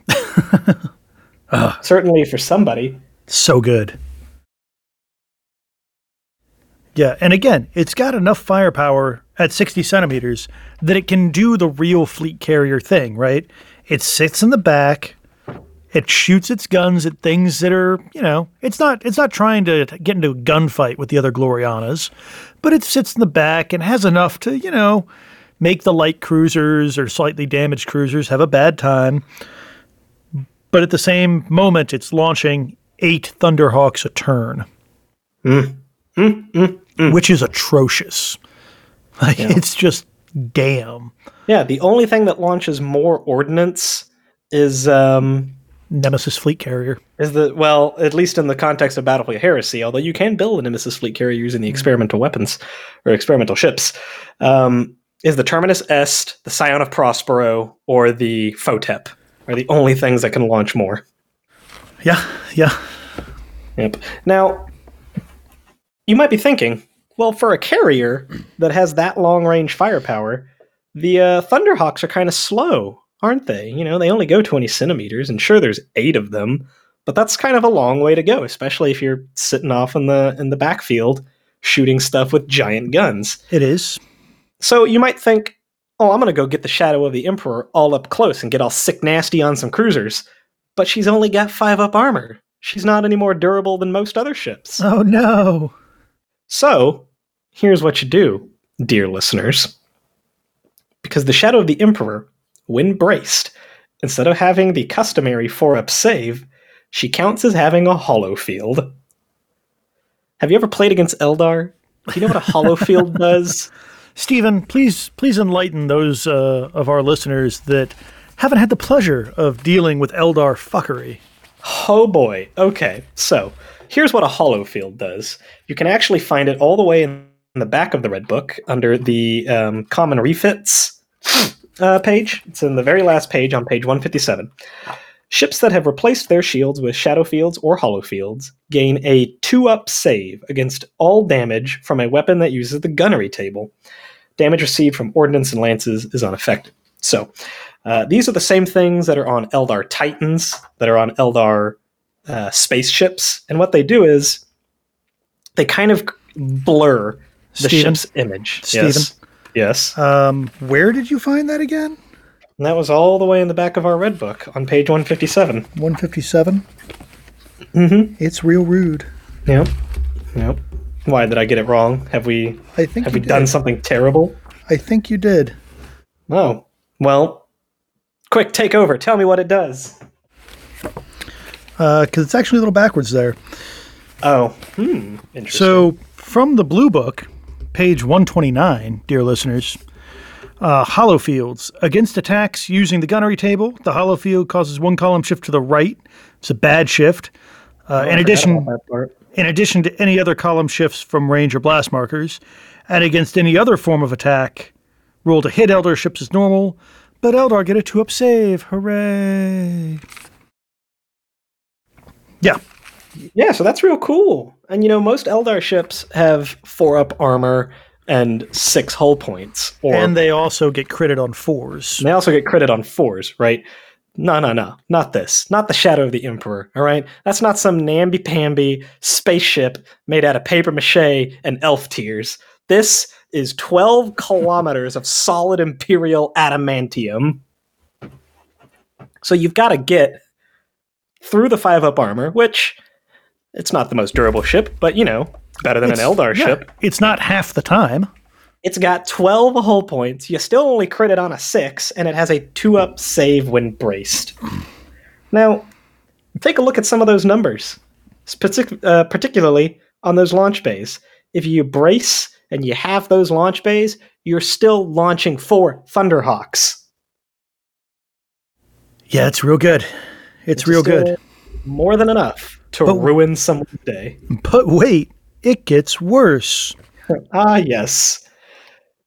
B: Certainly for somebody.
C: so good. Yeah, and again, it's got enough firepower at 60 centimeters that it can do the real fleet carrier thing, right? It sits in the back, it shoots its guns at things that are, you know, it's not it's not trying to get into a gunfight with the other Glorianas, but it sits in the back and has enough to, you know, make the light cruisers or slightly damaged cruisers have a bad time. But at the same moment, it's launching eight Thunderhawks a turn, mm. Mm. Mm. Which is atrocious. Like, It's just damn.
B: Yeah, the only thing that launches more ordnance is um
C: Nemesis fleet carrier.
B: is the well, at least in the context of Battlefleet Heresy, although you can build a Nemesis fleet carrier using the experimental weapons or experimental ships, um, is the Terminus Est, the Scion of Prospero, or the Photep are the only things that can launch more.
C: Yeah, yeah.
B: Yep. Now, you might be thinking, well, for a carrier that has that long range firepower, the uh, Thunderhawks are kind of slow, aren't they? You know, they only go 20 centimeters, and sure, there's eight of them, but that's kind of a long way to go, especially if you're sitting off in the in the backfield shooting stuff with giant guns.
C: It is.
B: So you might think, oh, I'm going to go get the Shadow of the Emperor all up close and get all sick nasty on some cruisers. But she's only got five up armor. She's not any more durable than most other ships.
C: Oh no.
B: So here's what you do, dear listeners. Because the Shadow of the Emperor, when braced, instead of having the customary four up save, she counts as having a holofield. Have you ever played against Eldar? Do you know what a hollow field does?
C: Steven, please please enlighten those uh, of our listeners that haven't had the pleasure of dealing with Eldar fuckery.
B: Oh boy. Okay. So here's what a holofield does. You can actually find it all the way in the back of the red book under the um, common refits uh, page. It's in the very last page on page 157. Ships that have replaced their shields with shadow fields or holofields gain a two up save against all damage from a weapon that uses the gunnery table. Damage received from ordnance and lances is unaffected. So, uh, these are the same things that are on Eldar Titans, that are on Eldar uh, spaceships. And what they do is they kind of blur the
C: Steven?
B: ship's image.
C: Steven?
B: Yes. Yes.
C: Um, where did you find that again?
B: and that was all the way in the back of our red book on page 157.
C: 157.
B: Mm-hmm.
C: It's real rude.
B: Yep. Yep. Why did I get it wrong? Have we
C: I think
B: have we done something terrible?
C: I think you did.
B: Oh. Well, quick, take over. Tell me what it does.
C: Because it's actually a little backwards there.
B: Oh. Hmm. Interesting.
C: So, from the Blue Book, page 129, dear listeners, uh, holofields. Against attacks using the gunnery table, the holofield causes one column shift to the right. It's a bad shift. Uh,
B: Oh,
C: in addition,
B: about that part.
C: in addition to any other column shifts from range or blast markers, and against any other form of attack, roll to hit Eldar ships as normal, but Eldar get a two up save. Hooray! Yeah,
B: Yeah, so that's real cool. And you know, most Eldar ships have four up armor and six hull points. Or
C: and they also get credit on fours.
B: they also get credit on fours, right? No, no, no. Not this. Not the Shadow of the Emperor, all right? That's not some namby-pamby spaceship made out of paper mache and elf tears. This is 12 kilometers of solid Imperial adamantium. So you've got to get through the 5-up armor, which it's not the most durable ship, but, you know, better than an Eldar
C: yeah,
B: ship.
C: It's not half the time.
B: It's got 12 hull points. You still only crit it on a 6, and it has a 2 up save when braced. Now, take a look at some of those numbers, Partic- uh, particularly on those launch bays. If you brace and you have those launch bays, you're still launching four Thunderhawks.
C: Yeah, it's real good. It's, real good.
B: More than enough to
C: But-
B: ruin someone's day.
C: But wait, it gets worse.
B: Ah, yes.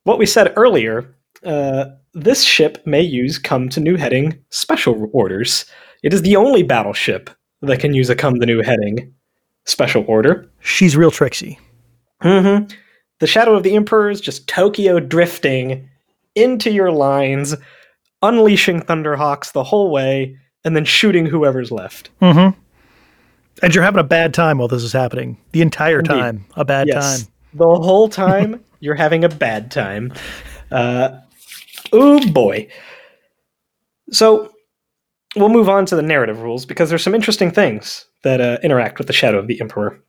B: What we said earlier, uh, this ship may use come to new heading special orders. It is the only battleship that can use a come to new heading special order.
C: She's real tricksy.
B: hmm The Shadow of the Emperor is just Tokyo drifting into your lines, unleashing Thunderhawks the whole way, and then shooting whoever's left.
C: Mm-hmm. And you're having a bad time while this is happening. The entire
B: Indeed.
C: time. A bad
B: Yes.
C: time.
B: The whole time you're having a bad time. Uh, oh boy. So we'll move on to the narrative rules because there's some interesting things that uh, interact with the Shadow of the Emperor.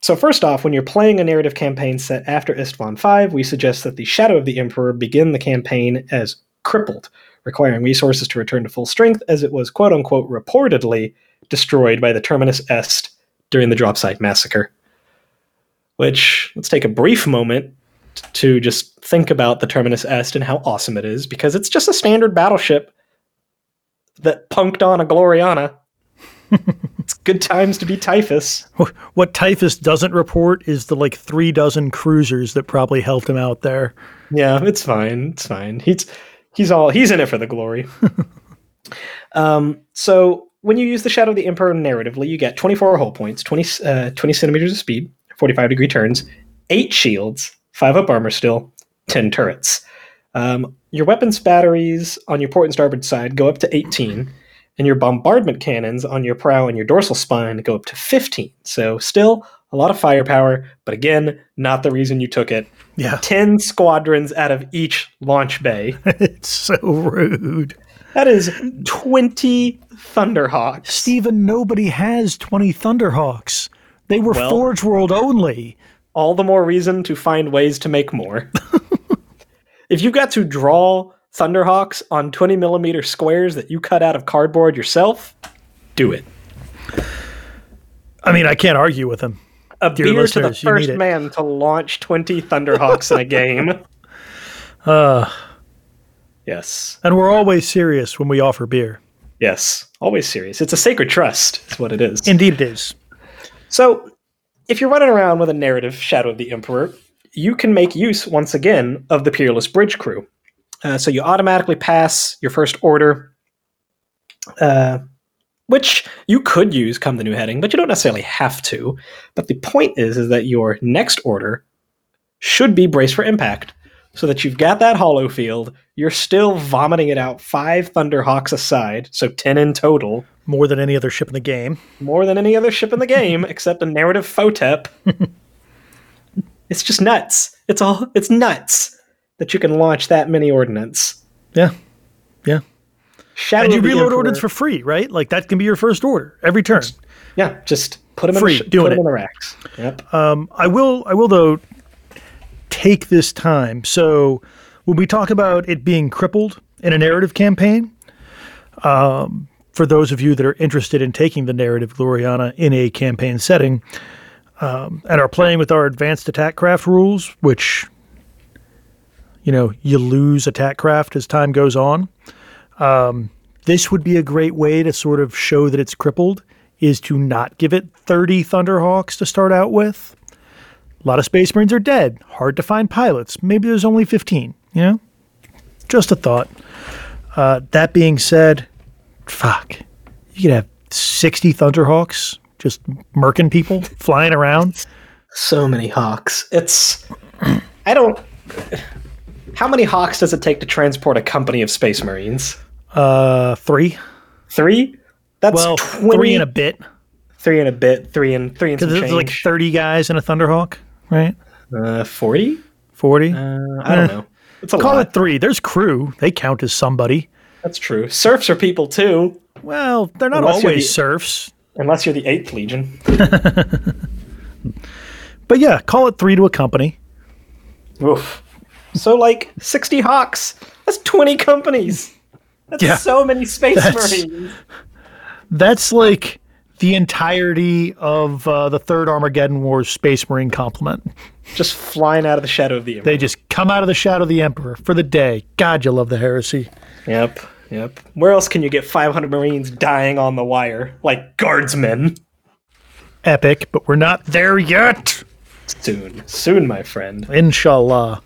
B: So first off, when you're playing a narrative campaign set after Isstvan 5, we suggest that the Shadow of the Emperor begin the campaign as crippled, requiring resources to return to full strength as it was quote unquote reportedly destroyed by the Terminus Est during the Dropsite Massacre which let's take a brief moment to just think about the Terminus Est and how awesome it is, because it's just a standard battleship that punked on a Gloriana. it's good times to be Typhus.
C: What Typhus doesn't report is the like three dozen cruisers that probably helped him out there.
B: Yeah, it's fine. It's fine. He's he's all he's in it for the glory. um, so when you use the Shadow of the Emperor narratively, you get 24 hull points, 20, uh, 20 centimeters of speed, 45 degree turns, eight shields, five up armor still, 10 turrets. Um, your weapons batteries on your port and starboard side go up to 18, and your bombardment cannons on your prow and your dorsal spine go up to 15. So still a lot of firepower, but again, not the reason you took it.
C: Yeah.
B: 10 squadrons out of each launch bay.
C: it's so rude.
B: That is 20 Thunderhawks.
C: Steven, nobody has 20 Thunderhawks. They were
B: Well-
C: Forge World only.
B: All the more reason to find ways to make more. if you got to draw Thunderhawks on 20 millimeter squares that you cut out of cardboard yourself, do it.
C: I mean, I can't argue with him.
B: A
C: Dear
B: beer to the
C: listeners, you need
B: first man to launch 20 Thunderhawks in a game.
C: Uh,
B: Yes.
C: and we're always serious when we offer beer.
B: Yes. Always serious. It's a sacred trust, is what it is.
C: Indeed, it is.
B: So, if you're running around with a narrative Shadow of the Emperor, you can make use once again of the Peerless Bridge crew. Uh, so you automatically pass your first order, uh, which you could use come the new heading, but you don't necessarily have to. But the point is, is that your next order should be brace for impact, so that you've got that holofield. You're still vomiting it out five Thunderhawks aside, so ten in total
C: More than any other ship in the game.
B: more than any other ship in the game except a narrative photep. it's just nuts. It's all it's nuts that you can launch that many ordnance.
C: Yeah. Yeah.
B: Shadow
C: And you reload ordnance for free, right? Like that can be your first order every turn.
B: yeah, just put them
C: Free,
B: in the,
C: doing
B: put 'em
C: it.
B: in the racks. Yep.
C: Um, I will. I will though. Take this time. So when we talk about it being crippled in a narrative campaign, um, for those of you that are interested in taking the narrative Gloriana in a campaign setting, um, and are playing with our advanced attack craft rules, which you know you lose attack craft as time goes on. Um, this would be a great way to sort of show that it's crippled. Is to not give it 30 Thunderhawks to start out with. A lot of Space Marines are dead. Hard to find pilots. Maybe there's only 15, you know? Just a thought. Uh, that being said, fuck. You could have 60 Thunderhawks just murking people, flying around.
B: So many hawks. It's I don't how many hawks does it take to transport a company of space marines?
C: Uh, three.
B: Three? That's
C: well,
B: 20,
C: three and a bit.
B: three and a bit, three and three and some change.
C: there's like 30 guys in a Thunderhawk, right?
B: uh, 40?
C: 40.
B: Uh, I don't
C: Eh.
B: know. It's a
C: Call
B: lot.
C: it three. There's crew. They count as somebody.
B: That's true. Serfs are people too,
C: Well, they're not
B: Unless
C: always
B: the-
C: serfs.
B: unless you're the Eighth Legion.
C: But yeah, call it three to a company.
B: Oof. So like 60 Hawks. That's 20 companies. That's
C: Yeah.
B: so many Space
C: That's-
B: Marines.
C: That's like the entirety of uh, the third Armageddon War's Space Marine complement.
B: Just flying out of the shadow of the Emperor.
C: They just come out of the shadow of the Emperor for the day. God, you love the heresy.
B: Yep, yep. Where else can you get 500 Marines dying on the wire? Like guardsmen.
C: Epic, but we're not there yet.
B: Soon. Soon, my friend.
C: Inshallah.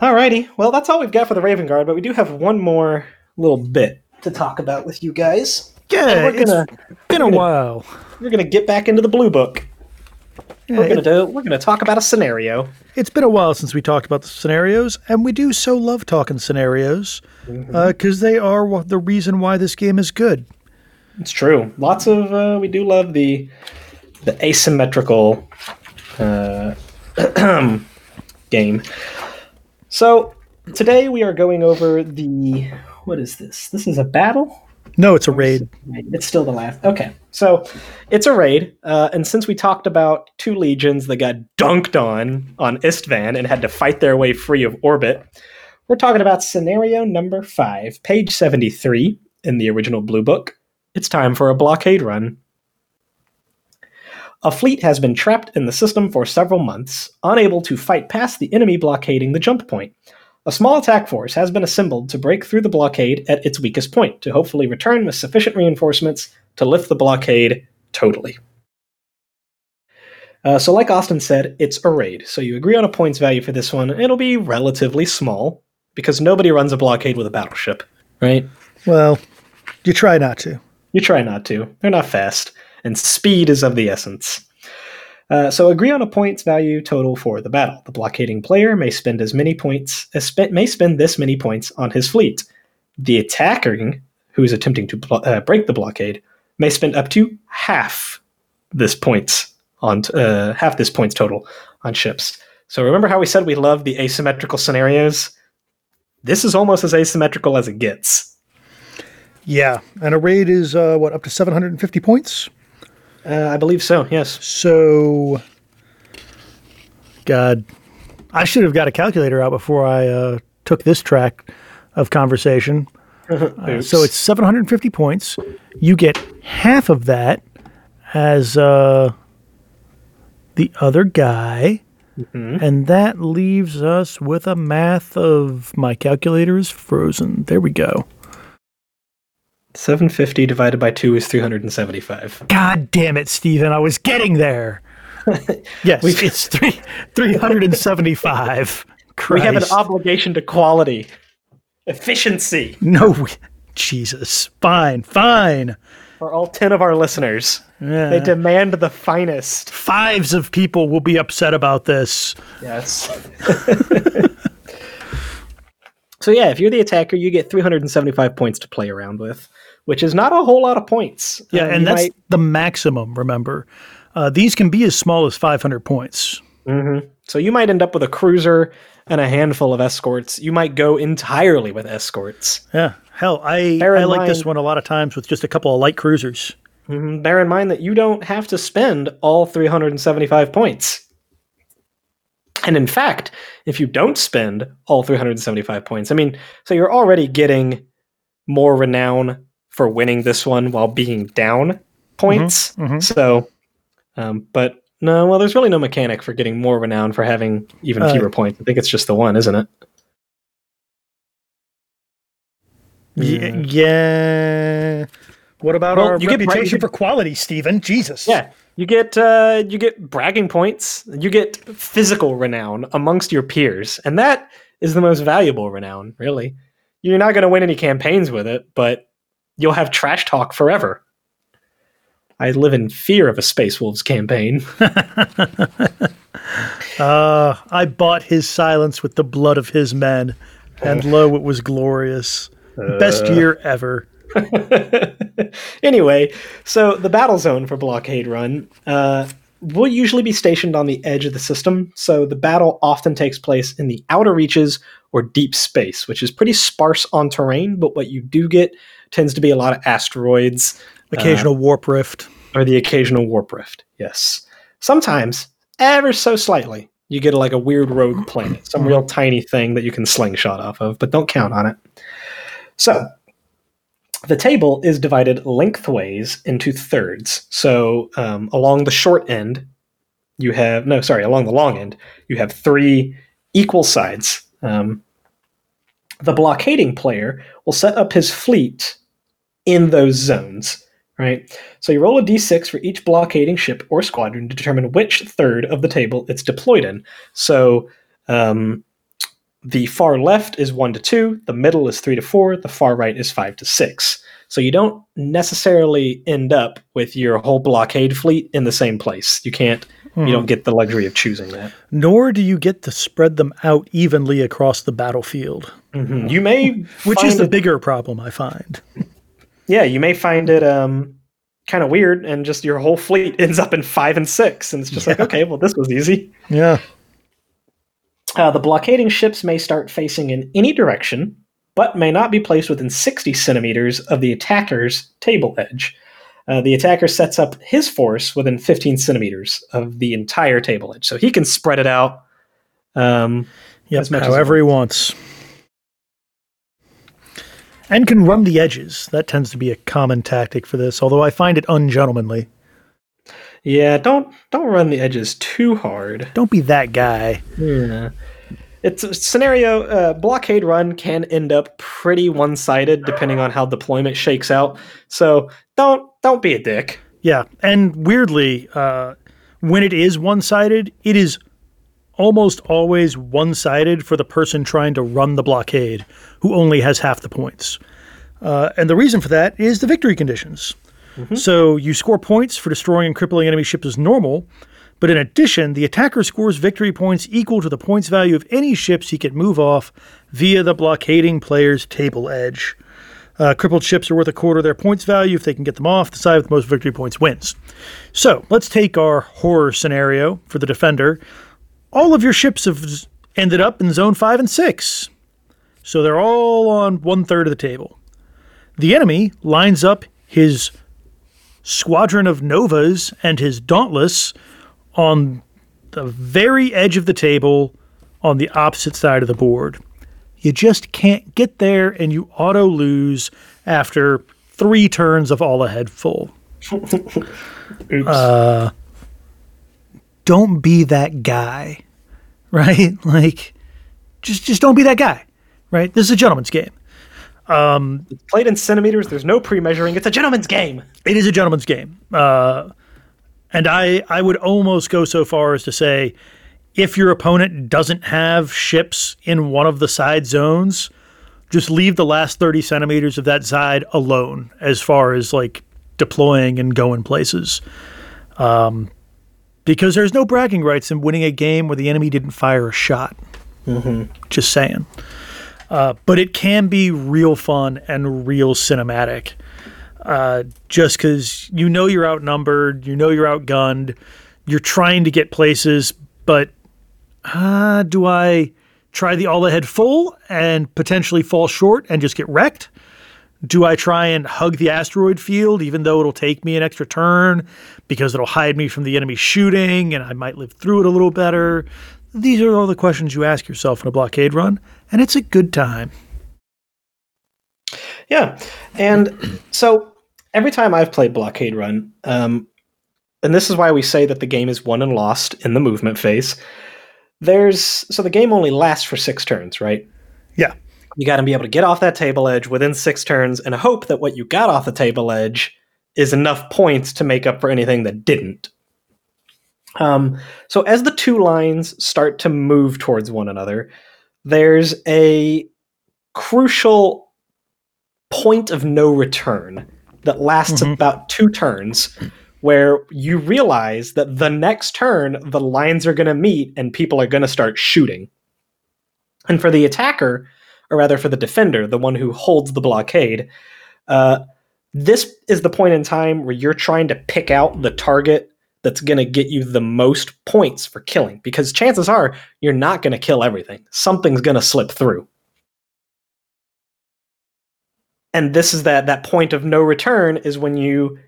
B: Alrighty. Well, that's all we've got for the Raven Guard, but we do have one more little bit to talk about with you guys.
C: Yeah,
B: we're gonna-
C: it's been a while.
B: We're gonna get back into the blue book.
C: Yeah,
B: We're gonna do we're gonna talk about a scenario.
C: it's been a while since we talked about the scenarios, and we do so love talking scenarios because they are the reason why this game is good.
B: It's true. Lots of uh, we do love the the asymmetrical uh, game. So today we are going over the what is this? This is a battle.
C: No, it's a raid.
B: It's still the last. Okay, so it's a raid, uh, and since we talked about two legions that got dunked on on Isstvan and had to fight their way free of orbit, we're talking about scenario number five, page seventy-three in the original Blue Book. It's time for a blockade run. A fleet has been trapped in the system for several months, unable to fight past the enemy blockading the jump point. A small attack force has been assembled to break through the blockade at its weakest point, to hopefully return with sufficient reinforcements to lift the blockade totally. Uh, so, like Austin said, it's a raid. So, you agree on a points value for this one. It'll be relatively small because nobody runs a blockade with a battleship, right?
C: Well, you try not to.
B: You try not to. They're not fast, and speed is of the essence. Uh, so agree on a points value total for the battle. The blockading player may spend as many points as may spend this many points on his fleet. The attacking, who is attempting to blo- uh, break the blockade, may spend up to half this points on t- uh, half this points total on ships. So remember how we said we love the asymmetrical scenarios? This is almost as asymmetrical as it gets.
C: Yeah, and a raid is uh, what up to 750 points.
B: Uh, I believe so. Yes.
C: So, God, I should have got a calculator out before I uh, took this track of conversation. Uh, so it's 750 points. You get half of that as uh, the other guy. And that leaves us with a math of my calculator is frozen. There we go.
B: 750 divided by 2 is 375.
C: God damn it, Steven. I was getting there. yes, it's three, 375.
B: We have an obligation to quality, efficiency
C: No, we- Jesus. Fine, fine.
B: for all 10 of our listeners.
C: Yeah.
B: They demand the finest.
C: Fives of people will be upset about this.
B: Yes. so, yeah, if you're the attacker, you get 375 points to play around with, which is not a whole lot of points.
C: Yeah,
B: Uh,
C: and that's
B: might-
C: the maximum, remember. Uh, these can be as small as 500 points.
B: Mhm. So you might end up with a cruiser and a handful of escorts. You might go entirely with escorts.
C: Yeah. Hell, I, I like this one a lot of times with just a couple of light cruisers.
B: Mhm. Bear in mind that you don't have to spend all 375 points. And in fact, if you don't spend all 375 points, I mean, so you're already getting more renown for winning this one while being down points.
C: mhm.
B: So, um, but no, well, there's really no mechanic for getting more renown for having even
C: Uh,
B: fewer points. I think it's just the one, isn't it?
C: Y- yeah. What about
B: Well,
C: our
B: you get
C: reputation
B: you get-
C: for quality, Steven? Jesus.
B: Yeah, you get uh, you get bragging points. You get physical renown amongst your peers, and that is the most valuable renown. Really, you're not going to win any campaigns with it, but you'll have trash talk forever. I live in fear of a Space Wolves campaign.
C: Uh, I bought his silence with the blood of his men, and lo, it was glorious. Best year ever.
B: anyway, so the battle zone for Blockade Run uh, will usually be stationed on the edge of the system. So the battle often takes place in the outer reaches or deep space, which is pretty sparse on terrain. But what you do get tends to be a lot of asteroids,
C: Occasional warp rift.
B: or the occasional warp rift. Yes, sometimes ever so slightly. You get like a weird rogue planet, some real tiny thing that you can slingshot off of, but don't count on it. So, the table is divided lengthways into thirds. So, um, along the short end, you have no, sorry, along the long end, you have three equal sides. Um, the blockading player will set up his fleet in those zones, right? So you roll a d6 for each blockading ship or squadron to determine which third of the table it's deployed in. So um, the far left is 1 to 2, the middle is 3 to 4, the far right is 5 to 6. So you don't necessarily end up with your whole blockade fleet in the same place. You can't, you don't get the luxury of choosing that.
C: Nor do you get to spread them out evenly across the battlefield,
B: Mhm. You may,
C: which is the
B: it-
C: bigger problem I find.
B: yeah, you may find it um, kind of weird, and just your whole fleet ends up in five and six, and it's just like, okay, well, this was easy.
C: Yeah.
B: Uh, the blockading ships may start facing in any direction, but may not be placed within 60 centimeters of the attacker's table edge. Uh, the attacker sets up his force within 15 centimeters of the entire table edge, so he can spread it out. Um,
C: Yep,
B: As much as
C: however he wants. And can run the edges. That tends to be a common tactic for this, although I find it ungentlemanly.
B: yeah, don't don't run the edges too hard.
C: Don't be that guy.
B: Yeah. It's a scenario uh, blockade run can end up pretty one-sided depending on how deployment shakes out. So don't don't be a dick.
C: Yeah, and weirdly, uh, when it is one sided, it is almost always one sided for the person trying to run the blockade, who only has half the points. Uh, and the reason for that is the victory conditions. So you score points for destroying and crippling enemy ships as normal, but in addition, the attacker scores victory points equal to the points value of any ships he can move off via the blockading player's table edge. Uh, crippled ships are worth a quarter of their points value. If they can get them off, the side with the most victory points wins. So let's take our horror scenario for the defender. All of your ships have ended up in zone five and six. So they're all on one third of the table. The enemy lines up his squadron of Novas and his Dauntless on the very edge of the table on the opposite side of the board. You just can't get there and you auto lose after three turns of all ahead full.
B: Oops.
C: Don't be that guy, right? Like, just just don't be that guy, right? This is a gentleman's game.
B: Played in centimeters, there's no pre-measuring. It's a gentleman's game.
C: It is a gentleman's game, uh, and I I would almost go so far as to say, if your opponent doesn't have ships in one of the side zones, just leave the last thirty centimeters of that side alone as far as like deploying and going places. Um, because there's no bragging rights in winning a game where the enemy didn't fire a shot. Just saying. Uh, but it can be real fun and real cinematic uh, just because you know you're outnumbered, you know you're outgunned, you're trying to get places, but uh, do I try the all ahead full and potentially fall short and just get wrecked? Do I try and hug the asteroid field, even though it'll take me an extra turn because it'll hide me from the enemy shooting and I might live through it a little better? These are all the questions you ask yourself in a blockade run, and it's a good time.
B: Yeah, and so every time I've played Blockade Run, um, and this is why we say that the game is won and lost in the movement phase. There's so the game only lasts for six turns, right?
C: Yeah.
B: You got to be able to get off that table edge within six turns, and hope that what you got off the table edge is enough points to make up for anything that didn't. Um, so as the two lines start to move towards one another, there's a crucial point of no return that lasts
C: Mhm.
B: about two turns where you realize that the next turn the lines are going to meet and people are going to start shooting and for the attacker or rather for the defender the one who holds the blockade Uh, this is the point in time where you're trying to pick out the target that's going to get you the most points for killing because chances are you're not going to kill everything. Something's going to slip through. And this is that that point of no return is when you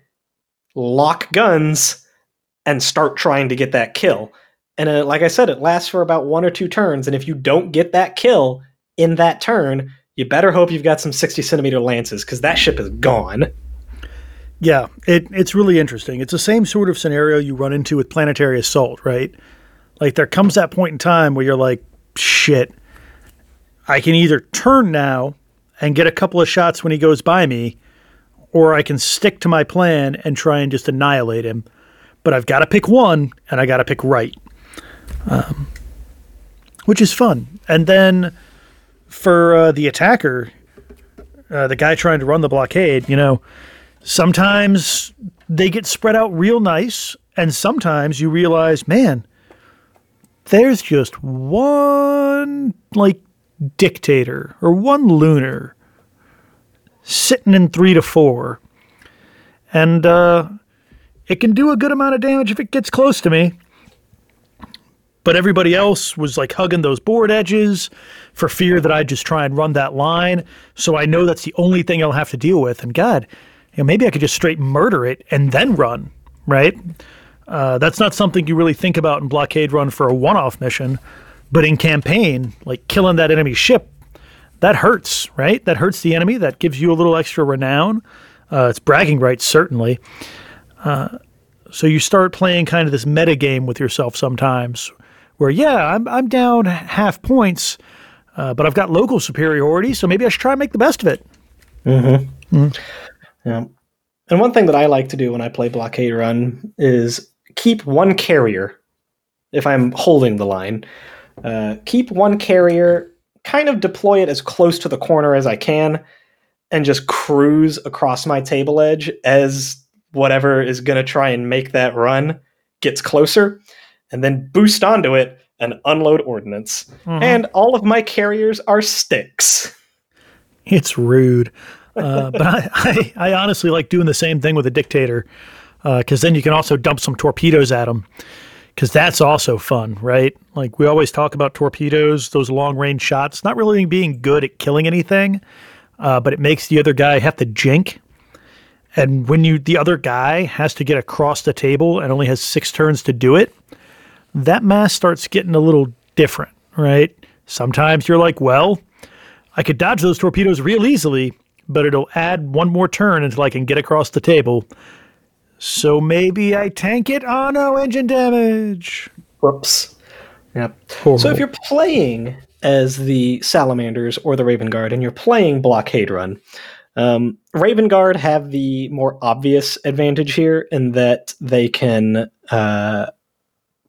B: lock guns and start trying to get that kill. And uh, like I said, it lasts for about one or two turns. And if you don't get that kill in that turn, you better hope you've got some 60 centimeter lances because that ship is gone.
C: Yeah, it, it's really interesting. It's the same sort of scenario you run into with planetary assault, right? Like there comes that point in time where you're like, shit, I can either turn now and get a couple of shots when he goes by me, or I can stick to my plan and try and just annihilate him. But I've got to pick one, and I got to pick right, um, which is fun. And then for uh, the attacker, uh, the guy trying to run the blockade, you know, sometimes they get spread out real nice, and sometimes you realize, man, there's just one like dictator or one lunar sitting in three to four. And uh, it can do a good amount of damage if it gets close to me. But everybody else was like hugging those board edges for fear that I'd just try and run that line. So I know that's the only thing I'll have to deal with. And God, you know, maybe I could just straight murder it and then run, right? Uh, that's not something you really think about in blockade run for a one-off mission, but in campaign, like killing that enemy ship, that hurts, right? That hurts the enemy. That gives you a little extra renown. Uh, it's bragging rights, certainly. Uh, so you start playing kind of this meta game with yourself sometimes, where yeah, I'm I'm down half points, uh, but I've got local superiority, so maybe I should try and make the best of it.
B: Mm-hmm. Mm-hmm. Yeah. And one thing that I like to do when I play blockade run is keep one carrier. If I'm holding the line, uh, keep one carrier, kind of deploy it as close to the corner as I can, and just cruise across my table edge as whatever is going to try and make that run gets closer, and then boost onto it and unload ordnance. Mm-hmm. And all of my carriers are sticks.
C: It's rude. Uh, but I, I, I, honestly like doing the same thing with a dictator because uh, then you can also dump some torpedoes at them because that's also fun, right? Like we always talk about torpedoes, those long range shots, not really being good at killing anything, uh, but it makes the other guy have to jink. And when you the other guy has to get across the table and only has six turns to do it, that mass starts getting a little different, right? Sometimes you're like, well, I could dodge those torpedoes real easily, but it'll add one more turn until I can get across the table. So maybe I tank it? Oh no, engine damage.
B: Whoops. Yep. Horrible. So if you're playing as the Salamanders or the Raven Guard and you're playing Blockade Run, um, Raven Guard have the more obvious advantage here in that they can uh,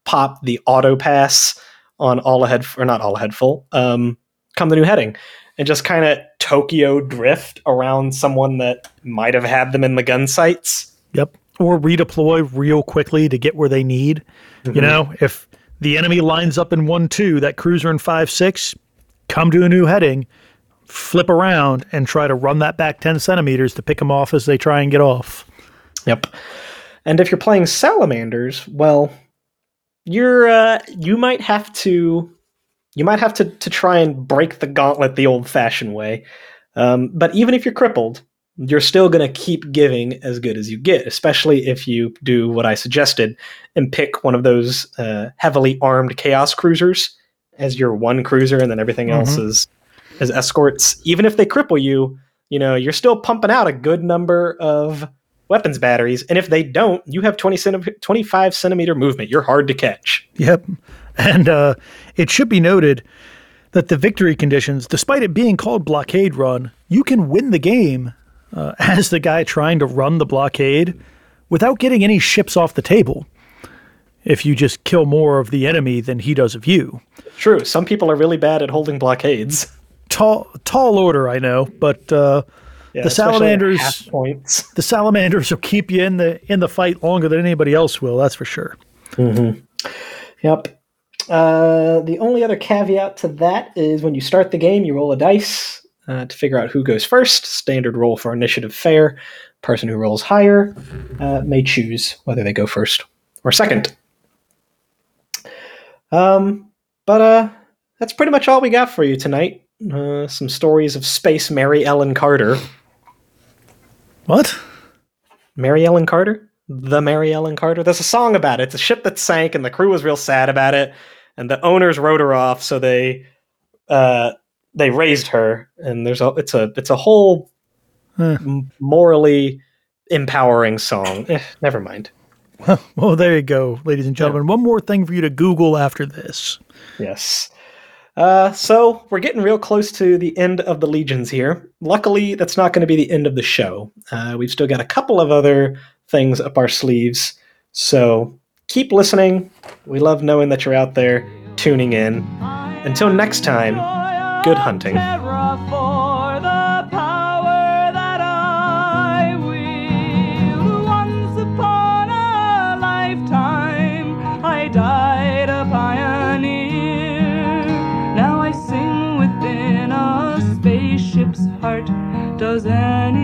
B: pop the auto pass on all ahead or not all ahead full um, come the new heading and just kind of Tokyo drift around someone that might have had them in the gun sights.
C: Yep. Or redeploy real quickly to get where they need. Mm-hmm. You know, if the enemy lines up in 1 2, that cruiser in 5 6, come to a new heading, flip around, and try to run that back 10 centimeters to pick them off as they try and get off.
B: Yep. And if you're playing salamanders, well, you're uh, you might have to you might have to, to try and break the gauntlet the old fashioned way. Um, but even if you're crippled, you're still going to keep giving as good as you get, especially if you do what I suggested and pick one of those uh, heavily armed chaos cruisers as your one cruiser, and then everything mm-hmm. else is as escorts. Even if they cripple you, you know you're still pumping out a good number of weapons batteries, and if they don't, you have 20 centi- 25 centimeter movement. You're hard to catch.
C: Yep. And uh, it should be noted that the victory conditions, despite it being called blockade run, you can win the game uh, as the guy trying to run the blockade without getting any ships off the table. If you just kill more of the enemy than he does of you.
B: True. Some people are really bad at holding blockades.
C: Tall, tall order, I know, but uh, yeah, the salamanders
B: points.
C: The salamanders will keep you in the in the fight longer than anybody else will. That's for sure.
B: Mm-hmm. Yep. Uh, the only other caveat to that is when you start the game, you roll a dice. Uh, to figure out who goes first. Standard roll for initiative fair. Person who rolls higher uh, may choose whether they go first or second. Um, but uh, that's pretty much all we got for you tonight. Uh, some stories of Space Mary Ellen Carter.
C: What?
B: Mary Ellen Carter? The Mary Ellen Carter? There's a song about it. It's a ship that sank, and the crew was real sad about it. And the owners wrote her off, so they uh, they raised her. And there's a it's a it's a whole
C: Huh.
B: m- morally empowering song. Eh, never mind.
C: Well, there you go, ladies and gentlemen. One more thing for you to Google after this.
B: Yes. Uh, so we're getting real close to the end of the legions here. Luckily, that's not going to be the end of the show. Uh, we've still got a couple of other things up our sleeves. So keep listening. We love knowing that you're out there tuning in. Until next time, good hunting.
A: Does anybody